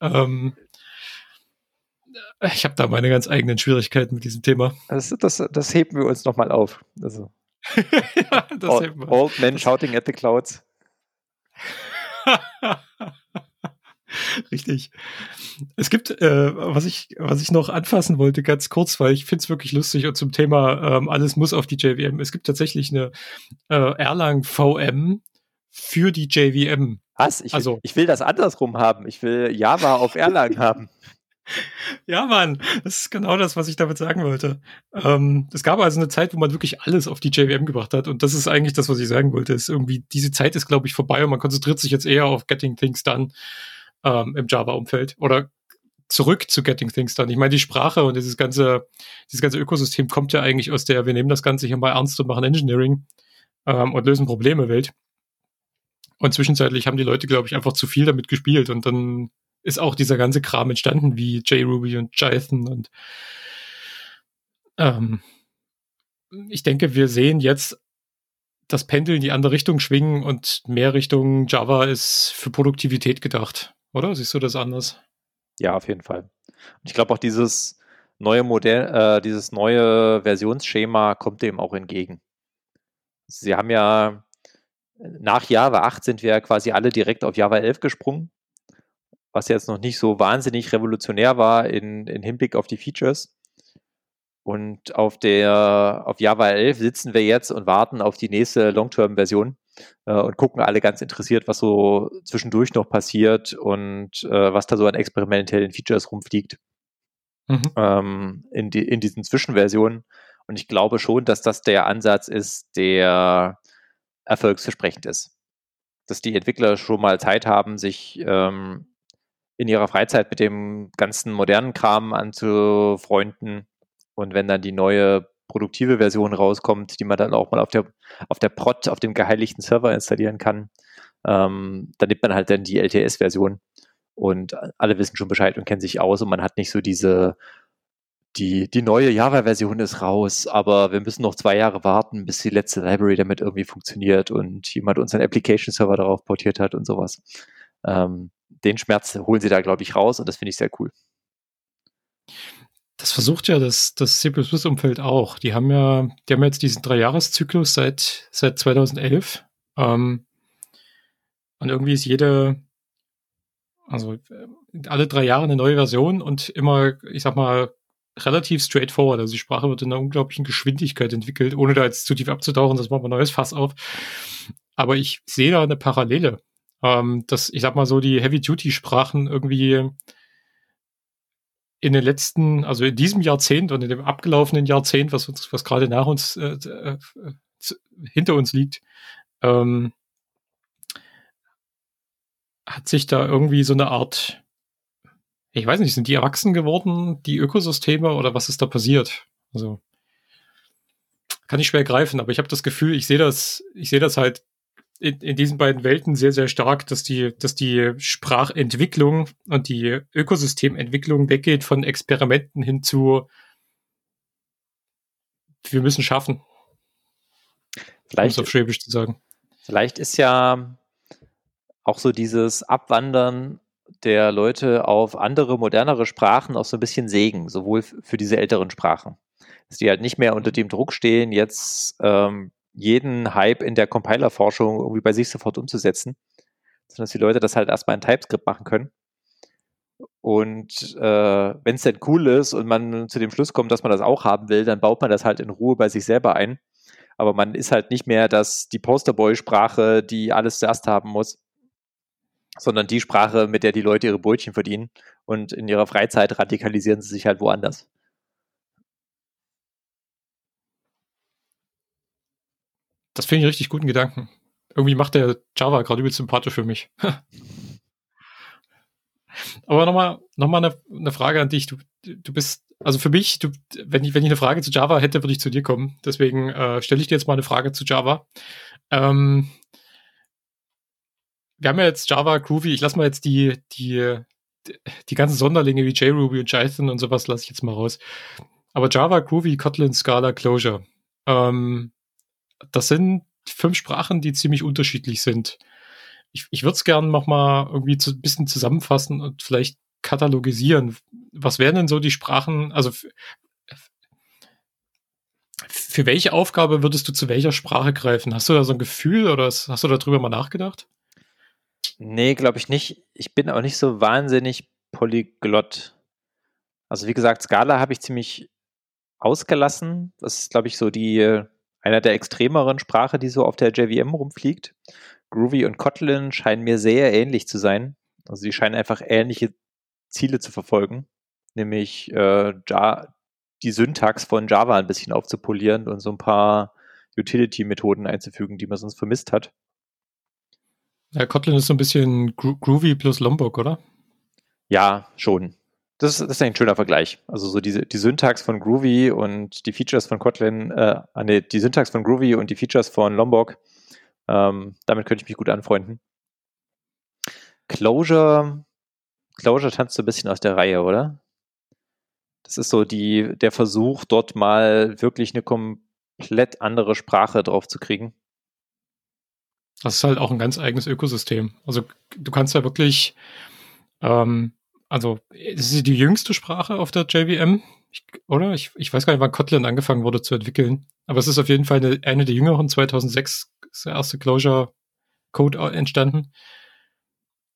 Ähm, ich habe da meine ganz eigenen Schwierigkeiten mit diesem Thema. Das, das, das heben wir uns nochmal auf. Also, ja, das old, heben wir. Old men shouting at the clouds. Richtig. Es gibt, äh, was ich, was ich noch anfassen wollte, ganz kurz, weil ich finde es wirklich lustig und zum Thema ähm, alles muss auf die JVM. Es gibt tatsächlich eine äh, Erlang VM für die JVM. Was? Ich, also, ich will das andersrum haben. Ich will Java auf Erlang haben. Ja, Mann, das ist genau das, was ich damit sagen wollte. Ähm, es gab also eine Zeit, wo man wirklich alles auf die JVM gebracht hat. Und das ist eigentlich das, was ich sagen wollte. Ist irgendwie, diese Zeit ist, glaube ich, vorbei und man konzentriert sich jetzt eher auf Getting Things Done ähm, im Java-Umfeld oder zurück zu Getting Things Done. Ich meine, die Sprache und dieses ganze, dieses ganze Ökosystem kommt ja eigentlich aus der, wir nehmen das Ganze hier mal ernst und machen Engineering ähm, und lösen Probleme Welt. Und zwischenzeitlich haben die Leute, glaube ich, einfach zu viel damit gespielt und dann ist auch dieser ganze Kram entstanden, wie JRuby und Jython und ähm, ich denke, wir sehen jetzt das Pendel in die andere Richtung schwingen und mehr Richtung Java ist für Produktivität gedacht. Oder siehst du das anders? Ja, auf jeden Fall. Und ich glaube auch dieses neue Modell, äh, dieses neue Versionsschema kommt dem auch entgegen. Sie haben ja nach Java 8 sind wir quasi alle direkt auf Java 11 gesprungen, was jetzt noch nicht so wahnsinnig revolutionär war in, in Hinblick auf die Features. Und auf der auf Java 11 sitzen wir jetzt und warten auf die nächste Long-Term-Version äh, und gucken alle ganz interessiert, was so zwischendurch noch passiert und äh, was da so an experimentellen Features rumfliegt mhm. ähm, in, die, in diesen Zwischenversionen. Und ich glaube schon, dass das der Ansatz ist, der erfolgsversprechend ist. Dass die Entwickler schon mal Zeit haben, sich ähm, in ihrer Freizeit mit dem ganzen modernen Kram anzufreunden. Und wenn dann die neue produktive Version rauskommt, die man dann auch mal auf der, auf der Prod, auf dem geheiligten Server installieren kann. Ähm, dann nimmt man halt dann die LTS-Version und alle wissen schon Bescheid und kennen sich aus und man hat nicht so diese, die, die neue Java-Version ist raus, aber wir müssen noch zwei Jahre warten, bis die letzte Library damit irgendwie funktioniert und jemand unseren Application-Server darauf portiert hat und sowas. Ähm, den Schmerz holen sie da, glaube ich, raus und das finde ich sehr cool. Das versucht ja das, das C++-Umfeld auch. Die haben ja, die haben jetzt diesen Dreijahreszyklus seit, seit 2011. Ähm, und irgendwie ist jede, also äh, alle drei Jahre eine neue Version und immer, ich sag mal, relativ straightforward. Also die Sprache wird in einer unglaublichen Geschwindigkeit entwickelt, ohne da jetzt zu tief abzutauchen, das machen wir ein neues Fass auf. Aber ich sehe da eine Parallele. Ähm, dass, ich sag mal so, die Heavy-Duty-Sprachen irgendwie in den letzten, also in diesem Jahrzehnt und in dem abgelaufenen Jahrzehnt, was uns, was gerade nach uns, äh, äh, hinter uns liegt, ähm, hat sich da irgendwie so eine Art, ich weiß nicht, sind die erwachsen geworden, die Ökosysteme oder was ist da passiert? Also kann ich schwer greifen, aber ich habe das Gefühl, ich sehe das, ich sehe das halt in, in diesen beiden Welten sehr, sehr stark, dass die, dass die Sprachentwicklung und die Ökosystementwicklung weggeht von Experimenten hin zu wir müssen schaffen. Vielleicht, um auf Schwäbisch zu sagen. Vielleicht ist ja auch so dieses Abwandern der Leute auf andere, modernere Sprachen auch so ein bisschen Segen, sowohl für diese älteren Sprachen. Dass die halt nicht mehr unter dem Druck stehen, jetzt ähm, jeden Hype in der Compiler-Forschung irgendwie bei sich sofort umzusetzen, sondern dass die Leute das halt erstmal in TypeScript machen können. Und äh, wenn es denn cool ist und man zu dem Schluss kommt, dass man das auch haben will, dann baut man das halt in Ruhe bei sich selber ein. Aber man ist halt nicht mehr das, die Posterboy-Sprache, die alles zuerst haben muss, sondern die Sprache, mit der die Leute ihre Brötchen verdienen. Und in ihrer Freizeit radikalisieren sie sich halt woanders. Das finde ich richtig guten Gedanken. Irgendwie macht der Java gerade übel sympathisch für mich. Aber nochmal noch mal eine, eine Frage an dich. Du, du bist, also für mich, du, wenn, ich, wenn ich eine Frage zu Java hätte, würde ich zu dir kommen. Deswegen äh, stelle ich dir jetzt mal eine Frage zu Java. Ähm, wir haben ja jetzt Java, Groovy, ich lasse mal jetzt die, die, die ganzen Sonderlinge wie JRuby und Python und sowas lasse ich jetzt mal raus. Aber Java, Groovy, Kotlin, Scala, Closure. Ähm, das sind fünf Sprachen, die ziemlich unterschiedlich sind. Ich, ich würde es gerne noch mal irgendwie zu, ein bisschen zusammenfassen und vielleicht katalogisieren. Was wären denn so die Sprachen, also für welche Aufgabe würdest du zu welcher Sprache greifen? Hast du da so ein Gefühl oder hast du darüber mal nachgedacht? Nee, glaube ich nicht. Ich bin auch nicht so wahnsinnig polyglott. Also wie gesagt, Scala habe ich ziemlich ausgelassen. Das ist, glaube ich, so die einer der extremeren Sprache, die so auf der JVM rumfliegt. Groovy und Kotlin scheinen mir sehr ähnlich zu sein. Also sie scheinen einfach ähnliche Ziele zu verfolgen, nämlich äh, ja, die Syntax von Java ein bisschen aufzupolieren und so ein paar Utility-Methoden einzufügen, die man sonst vermisst hat. Ja, Kotlin ist so ein bisschen Gro Groovy plus Lombok, oder? Ja, schon das, das ist ein schöner Vergleich. Also so diese, die Syntax von Groovy und die Features von Kotlin, äh, ah, nee, die Syntax von Groovy und die Features von Lombok, ähm, damit könnte ich mich gut anfreunden. Closure, Closure tanzt so ein bisschen aus der Reihe, oder? Das ist so die, der Versuch, dort mal wirklich eine komplett andere Sprache drauf zu kriegen. Das ist halt auch ein ganz eigenes Ökosystem. Also du kannst ja wirklich ähm, also es ist die jüngste Sprache auf der JVM, ich, oder? Ich, ich weiß gar nicht, wann Kotlin angefangen wurde zu entwickeln, aber es ist auf jeden Fall eine, eine der jüngeren. 2006 ist der erste Closure-Code entstanden.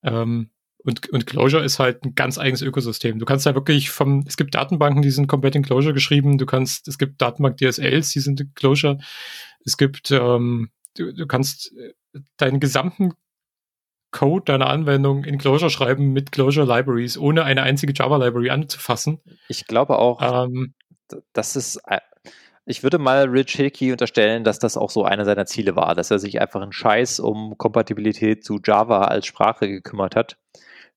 Ähm, und, und Closure ist halt ein ganz eigenes Ökosystem. Du kannst da wirklich vom, es gibt Datenbanken, die sind komplett in Closure geschrieben. Du kannst, es gibt Datenbank-DSLs, die sind in Closure. Es gibt, ähm, du, du kannst äh, deinen gesamten Code deiner Anwendung in Clojure schreiben mit Clojure Libraries, ohne eine einzige Java Library anzufassen. Ich glaube auch, ähm, das ist, äh, ich würde mal Rich Hickey unterstellen, dass das auch so einer seiner Ziele war, dass er sich einfach einen Scheiß um Kompatibilität zu Java als Sprache gekümmert hat,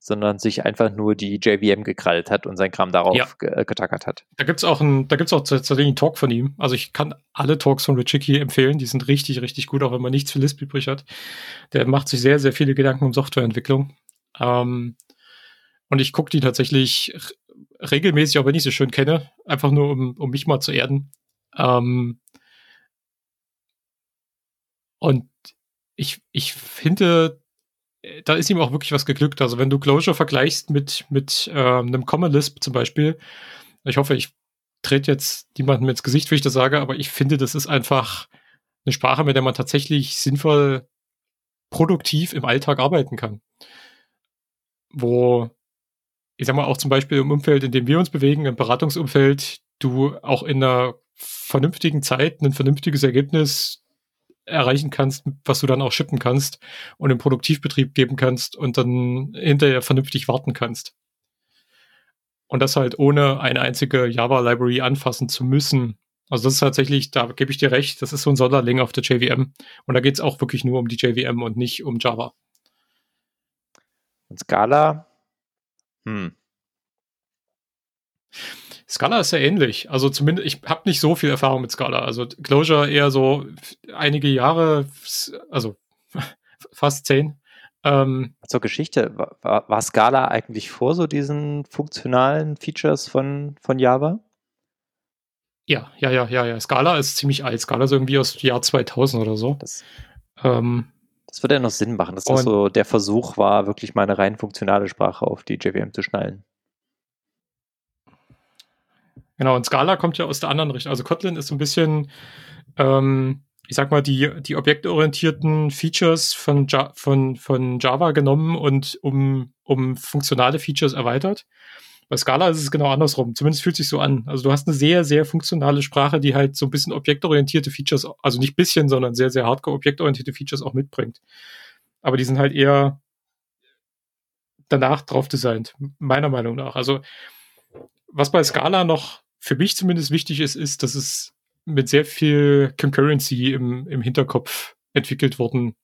sondern sich einfach nur die JVM gekrallt hat und sein Kram darauf ja. Äh, getackert hat. Da gibt's auch ein, da gibt's auch tatsächlich einen Talk von ihm. Also ich kann alle Talks von Richicki empfehlen. Die sind richtig, richtig gut, auch wenn man nichts für Lisp übrig hat. Der macht sich sehr, sehr viele Gedanken um Softwareentwicklung. Ähm, und ich gucke die tatsächlich regelmäßig, aber nicht so schön kenne, einfach nur um, um mich mal zu erden. Ähm, und ich, ich finde, da ist ihm auch wirklich was geglückt. Also wenn du Closure vergleichst mit, mit äh, einem Common Lisp zum Beispiel, ich hoffe, ich trete jetzt niemandem ins Gesicht, wie ich das sage, aber ich finde, das ist einfach eine Sprache, mit der man tatsächlich sinnvoll produktiv im Alltag arbeiten kann. Wo, ich sag mal, auch zum Beispiel im Umfeld, in dem wir uns bewegen, im Beratungsumfeld, du auch in einer vernünftigen Zeit ein vernünftiges Ergebnis erreichen kannst, was du dann auch shippen kannst und im Produktivbetrieb geben kannst und dann hinterher vernünftig warten kannst. Und das halt ohne eine einzige Java-Library anfassen zu müssen. Also das ist tatsächlich, da gebe ich dir recht, das ist so ein Sonderling auf der JVM. Und da geht es auch wirklich nur um die JVM und nicht um Java. Und Scala? Hm. Scala ist ja ähnlich. Also zumindest, ich habe nicht so viel Erfahrung mit Scala. Also Closure eher so einige Jahre, also fast zehn. Ähm, Zur Geschichte, war, war, Scala eigentlich vor so diesen funktionalen Features von, von Java? Ja, ja, ja, ja, ja. Scala ist ziemlich alt. Scala ist irgendwie aus dem Jahr 2000 oder so. Das, ähm, das würde ja noch Sinn machen, dass das so der Versuch war, wirklich mal eine rein funktionale Sprache auf die JVM zu schnallen. Genau, und Scala kommt ja aus der anderen Richtung. Also Kotlin ist so ein bisschen, ähm, ich sag mal, die, die objektorientierten Features von, ja von, von Java genommen und um, um funktionale Features erweitert. Bei Scala ist es genau andersrum. Zumindest fühlt sich so an. Also du hast eine sehr, sehr funktionale Sprache, die halt so ein bisschen objektorientierte Features, also nicht bisschen, sondern sehr, sehr hardcore objektorientierte Features auch mitbringt. Aber die sind halt eher danach drauf designt, meiner Meinung nach. Also was bei Scala noch für mich zumindest wichtig ist, ist, dass es mit sehr viel Concurrency im, im Hinterkopf entwickelt worden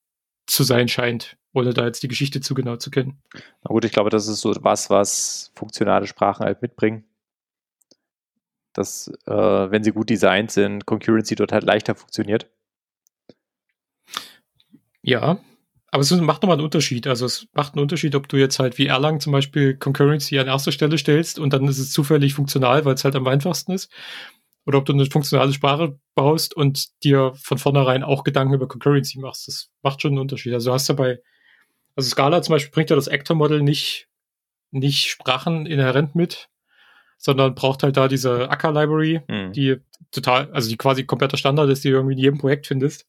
zu sein scheint, ohne da jetzt die Geschichte zu genau zu kennen. Na gut, ich glaube, das ist so was, was funktionale Sprachen halt mitbringen. Dass, äh, wenn sie gut designt sind, Concurrency dort halt leichter funktioniert. Ja, aber es macht nochmal einen Unterschied. Also es macht einen Unterschied, ob du jetzt halt wie Erlang zum Beispiel Concurrency an erster Stelle stellst und dann ist es zufällig funktional, weil es halt am einfachsten ist. Oder ob du eine funktionale Sprache baust und dir von vornherein auch Gedanken über Concurrency machst. Das macht schon einen Unterschied. Also du hast ja bei, also Scala zum Beispiel bringt ja das Actor-Model nicht, nicht Sprachen inhärent mit, sondern braucht halt da diese Acker-Library, mhm. die total, also die quasi kompletter Standard ist, die du irgendwie in jedem Projekt findest.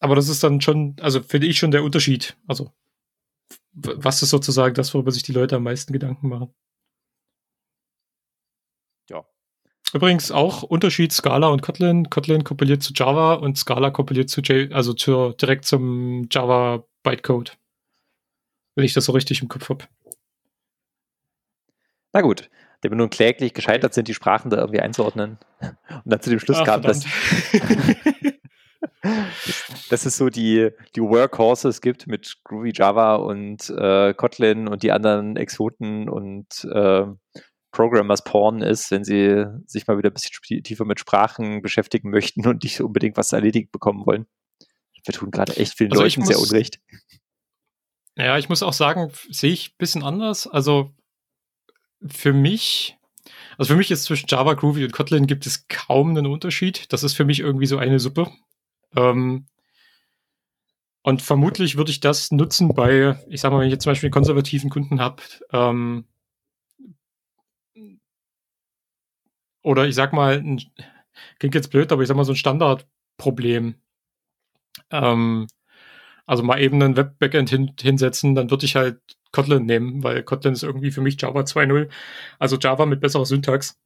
Aber das ist dann schon, also finde ich schon der Unterschied. Also, was ist sozusagen das, worüber sich die Leute am meisten Gedanken machen? Ja. Übrigens auch Unterschied Scala und Kotlin. Kotlin kompiliert zu Java und Scala kompiliert zu J, also zu, direkt zum Java Bytecode. Wenn ich das so richtig im Kopf habe. Na gut, da wir nun kläglich gescheitert sind, die Sprachen da irgendwie einzuordnen. Und dann zu dem Schluss Ach, kam, dass, dass es so die, die Workhorses gibt mit Groovy Java und äh, Kotlin und die anderen Exoten und äh, Programmers Porn ist, wenn sie sich mal wieder ein bisschen tiefer mit Sprachen beschäftigen möchten und nicht unbedingt was erledigt bekommen wollen. Wir tun gerade echt vielen also Leuten muss, sehr unrecht. Ja, ich muss auch sagen, sehe ich ein bisschen anders. Also für mich, also für mich ist zwischen Java, Groovy und Kotlin gibt es kaum einen Unterschied. Das ist für mich irgendwie so eine Suppe. Ähm, und vermutlich würde ich das nutzen bei, ich sag mal, wenn ich jetzt zum Beispiel einen konservativen Kunden habe, ähm, oder ich sag mal, ein, klingt jetzt blöd, aber ich sag mal so ein Standardproblem. Ähm, also mal eben ein Web-Backend hin, hinsetzen, dann würde ich halt Kotlin nehmen, weil Kotlin ist irgendwie für mich Java 2.0, also Java mit besserer Syntax.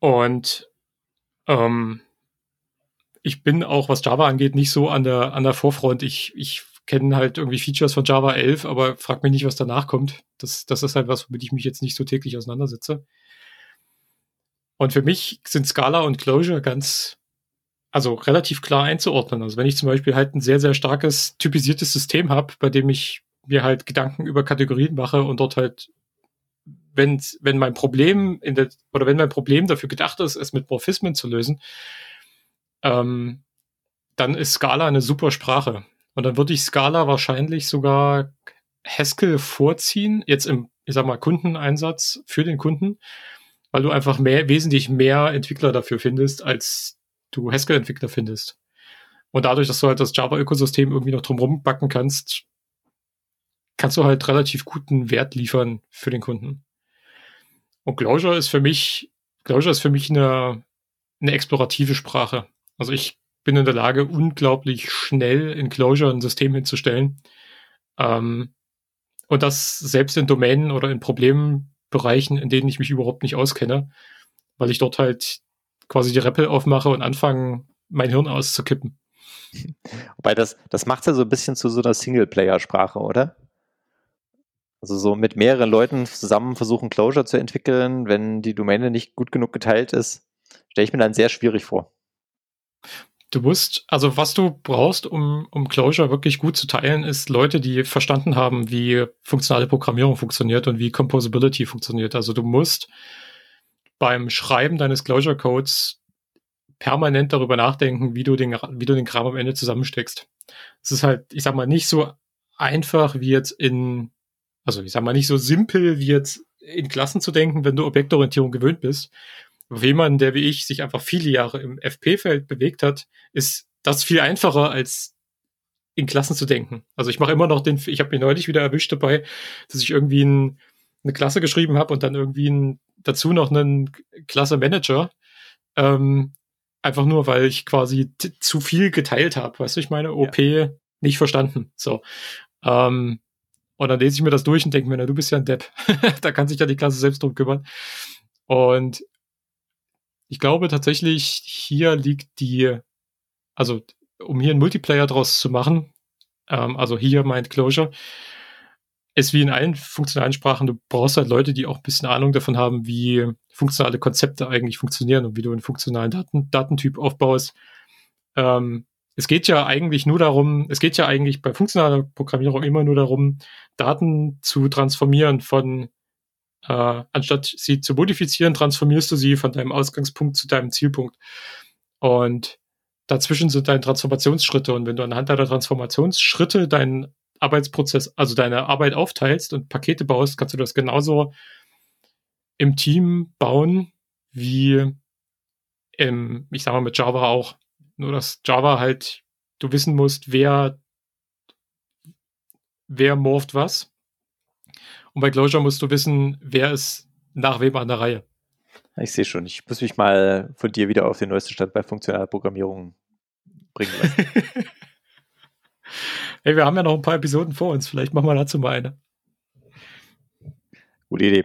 Und ähm, ich bin auch, was Java angeht, nicht so an der, an der Vorfront. Ich, ich kenne halt irgendwie Features von Java 11, aber frag mich nicht, was danach kommt. Das, das ist halt was, womit ich mich jetzt nicht so täglich auseinandersetze. Und für mich sind Scala und Closure ganz, also relativ klar einzuordnen. Also wenn ich zum Beispiel halt ein sehr, sehr starkes, typisiertes System habe, bei dem ich mir halt Gedanken über Kategorien mache und dort halt, wenn, wenn mein Problem in der, oder wenn mein Problem dafür gedacht ist, es mit Morphismen zu lösen, ähm, dann ist Scala eine super Sprache. Und dann würde ich Scala wahrscheinlich sogar Haskell vorziehen, jetzt im, ich sag mal, Kundeneinsatz für den Kunden, weil du einfach mehr, wesentlich mehr Entwickler dafür findest, als du Haskell-Entwickler findest. Und dadurch, dass du halt das Java-Ökosystem irgendwie noch drumherum backen kannst, kannst du halt relativ guten Wert liefern für den Kunden. Und Clojure ist für mich, Clojure ist für mich eine, eine explorative Sprache. Also ich bin in der Lage, unglaublich schnell in Clojure ein System hinzustellen. Ähm, und das selbst in Domänen oder in Problembereichen, in denen ich mich überhaupt nicht auskenne, weil ich dort halt quasi die REPL aufmache und anfange, mein Hirn auszukippen. Wobei das, das macht ja so ein bisschen zu so einer Singleplayer-Sprache, oder? Also so mit mehreren Leuten zusammen versuchen, Clojure zu entwickeln, wenn die Domäne nicht gut genug geteilt ist, stelle ich mir dann sehr schwierig vor. Du musst, also was du brauchst, um, um Clojure wirklich gut zu teilen, ist Leute, die verstanden haben, wie funktionale Programmierung funktioniert und wie Composability funktioniert. Also du musst beim Schreiben deines Clojure-Codes permanent darüber nachdenken, wie du den, wie du den Kram am Ende zusammensteckst. Es ist halt, ich sag mal, nicht so einfach wie jetzt in, also ich sag mal, nicht so simpel wie jetzt in Klassen zu denken, wenn du Objektorientierung gewöhnt bist, für jemanden, der wie ich sich einfach viele Jahre im FP-Feld bewegt hat, ist das viel einfacher als in Klassen zu denken. Also ich mache immer noch den, ich habe mich neulich wieder erwischt dabei, dass ich irgendwie ein, eine Klasse geschrieben habe und dann irgendwie ein, dazu noch einen Klasse-Manager. Ähm, einfach nur, weil ich quasi zu viel geteilt habe. Weißt du, ich meine, OP ja. nicht verstanden. So. Ähm, und dann lese ich mir das durch und denke mir, na, du bist ja ein Depp. da kann sich ja die Klasse selbst drum kümmern. Und ich glaube tatsächlich, hier liegt die, also um hier einen Multiplayer draus zu machen, ähm, also hier meint Closure, ist wie in allen funktionalen Sprachen, du brauchst halt Leute, die auch ein bisschen Ahnung davon haben, wie funktionale Konzepte eigentlich funktionieren und wie du einen funktionalen Daten, Datentyp aufbaust. Ähm, es geht ja eigentlich nur darum, es geht ja eigentlich bei funktionaler Programmierung immer nur darum, Daten zu transformieren von äh, anstatt sie zu modifizieren, transformierst du sie von deinem Ausgangspunkt zu deinem Zielpunkt. Und dazwischen sind deine Transformationsschritte. Und wenn du anhand deiner Transformationsschritte deinen Arbeitsprozess, also deine Arbeit aufteilst und Pakete baust, kannst du das genauso im Team bauen, wie im, ich sag mal, mit Java auch. Nur dass Java halt, du wissen musst, wer, wer morpht was und bei Clojure musst du wissen, wer ist nach wem an der Reihe. Ich sehe schon. Ich muss mich mal von dir wieder auf den neuesten Stand bei funktionaler Programmierung bringen lassen. hey, wir haben ja noch ein paar Episoden vor uns. Vielleicht machen wir dazu mal eine. Gute Idee.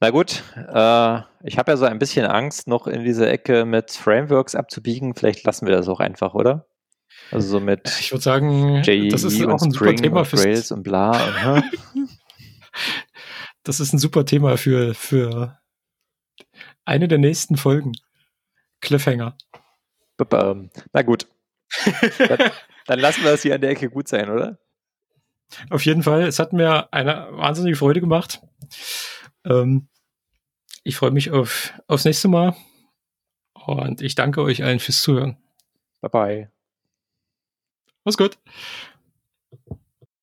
Na gut, äh, ich habe ja so ein bisschen Angst, noch in diese Ecke mit Frameworks abzubiegen. Vielleicht lassen wir das auch einfach, oder? Also so mit ich würde sagen, JE das ist auch ein super Thema für Rails und bla. Und, das ist ein super Thema für, für eine der nächsten Folgen. Cliffhanger. Na gut. dann, dann lassen wir das hier an der Ecke gut sein, oder? Auf jeden Fall. Es hat mir eine wahnsinnige Freude gemacht. Ähm, ich freue mich auf, aufs nächste Mal. Und ich danke euch allen fürs Zuhören. Bye bye. Mach's gut.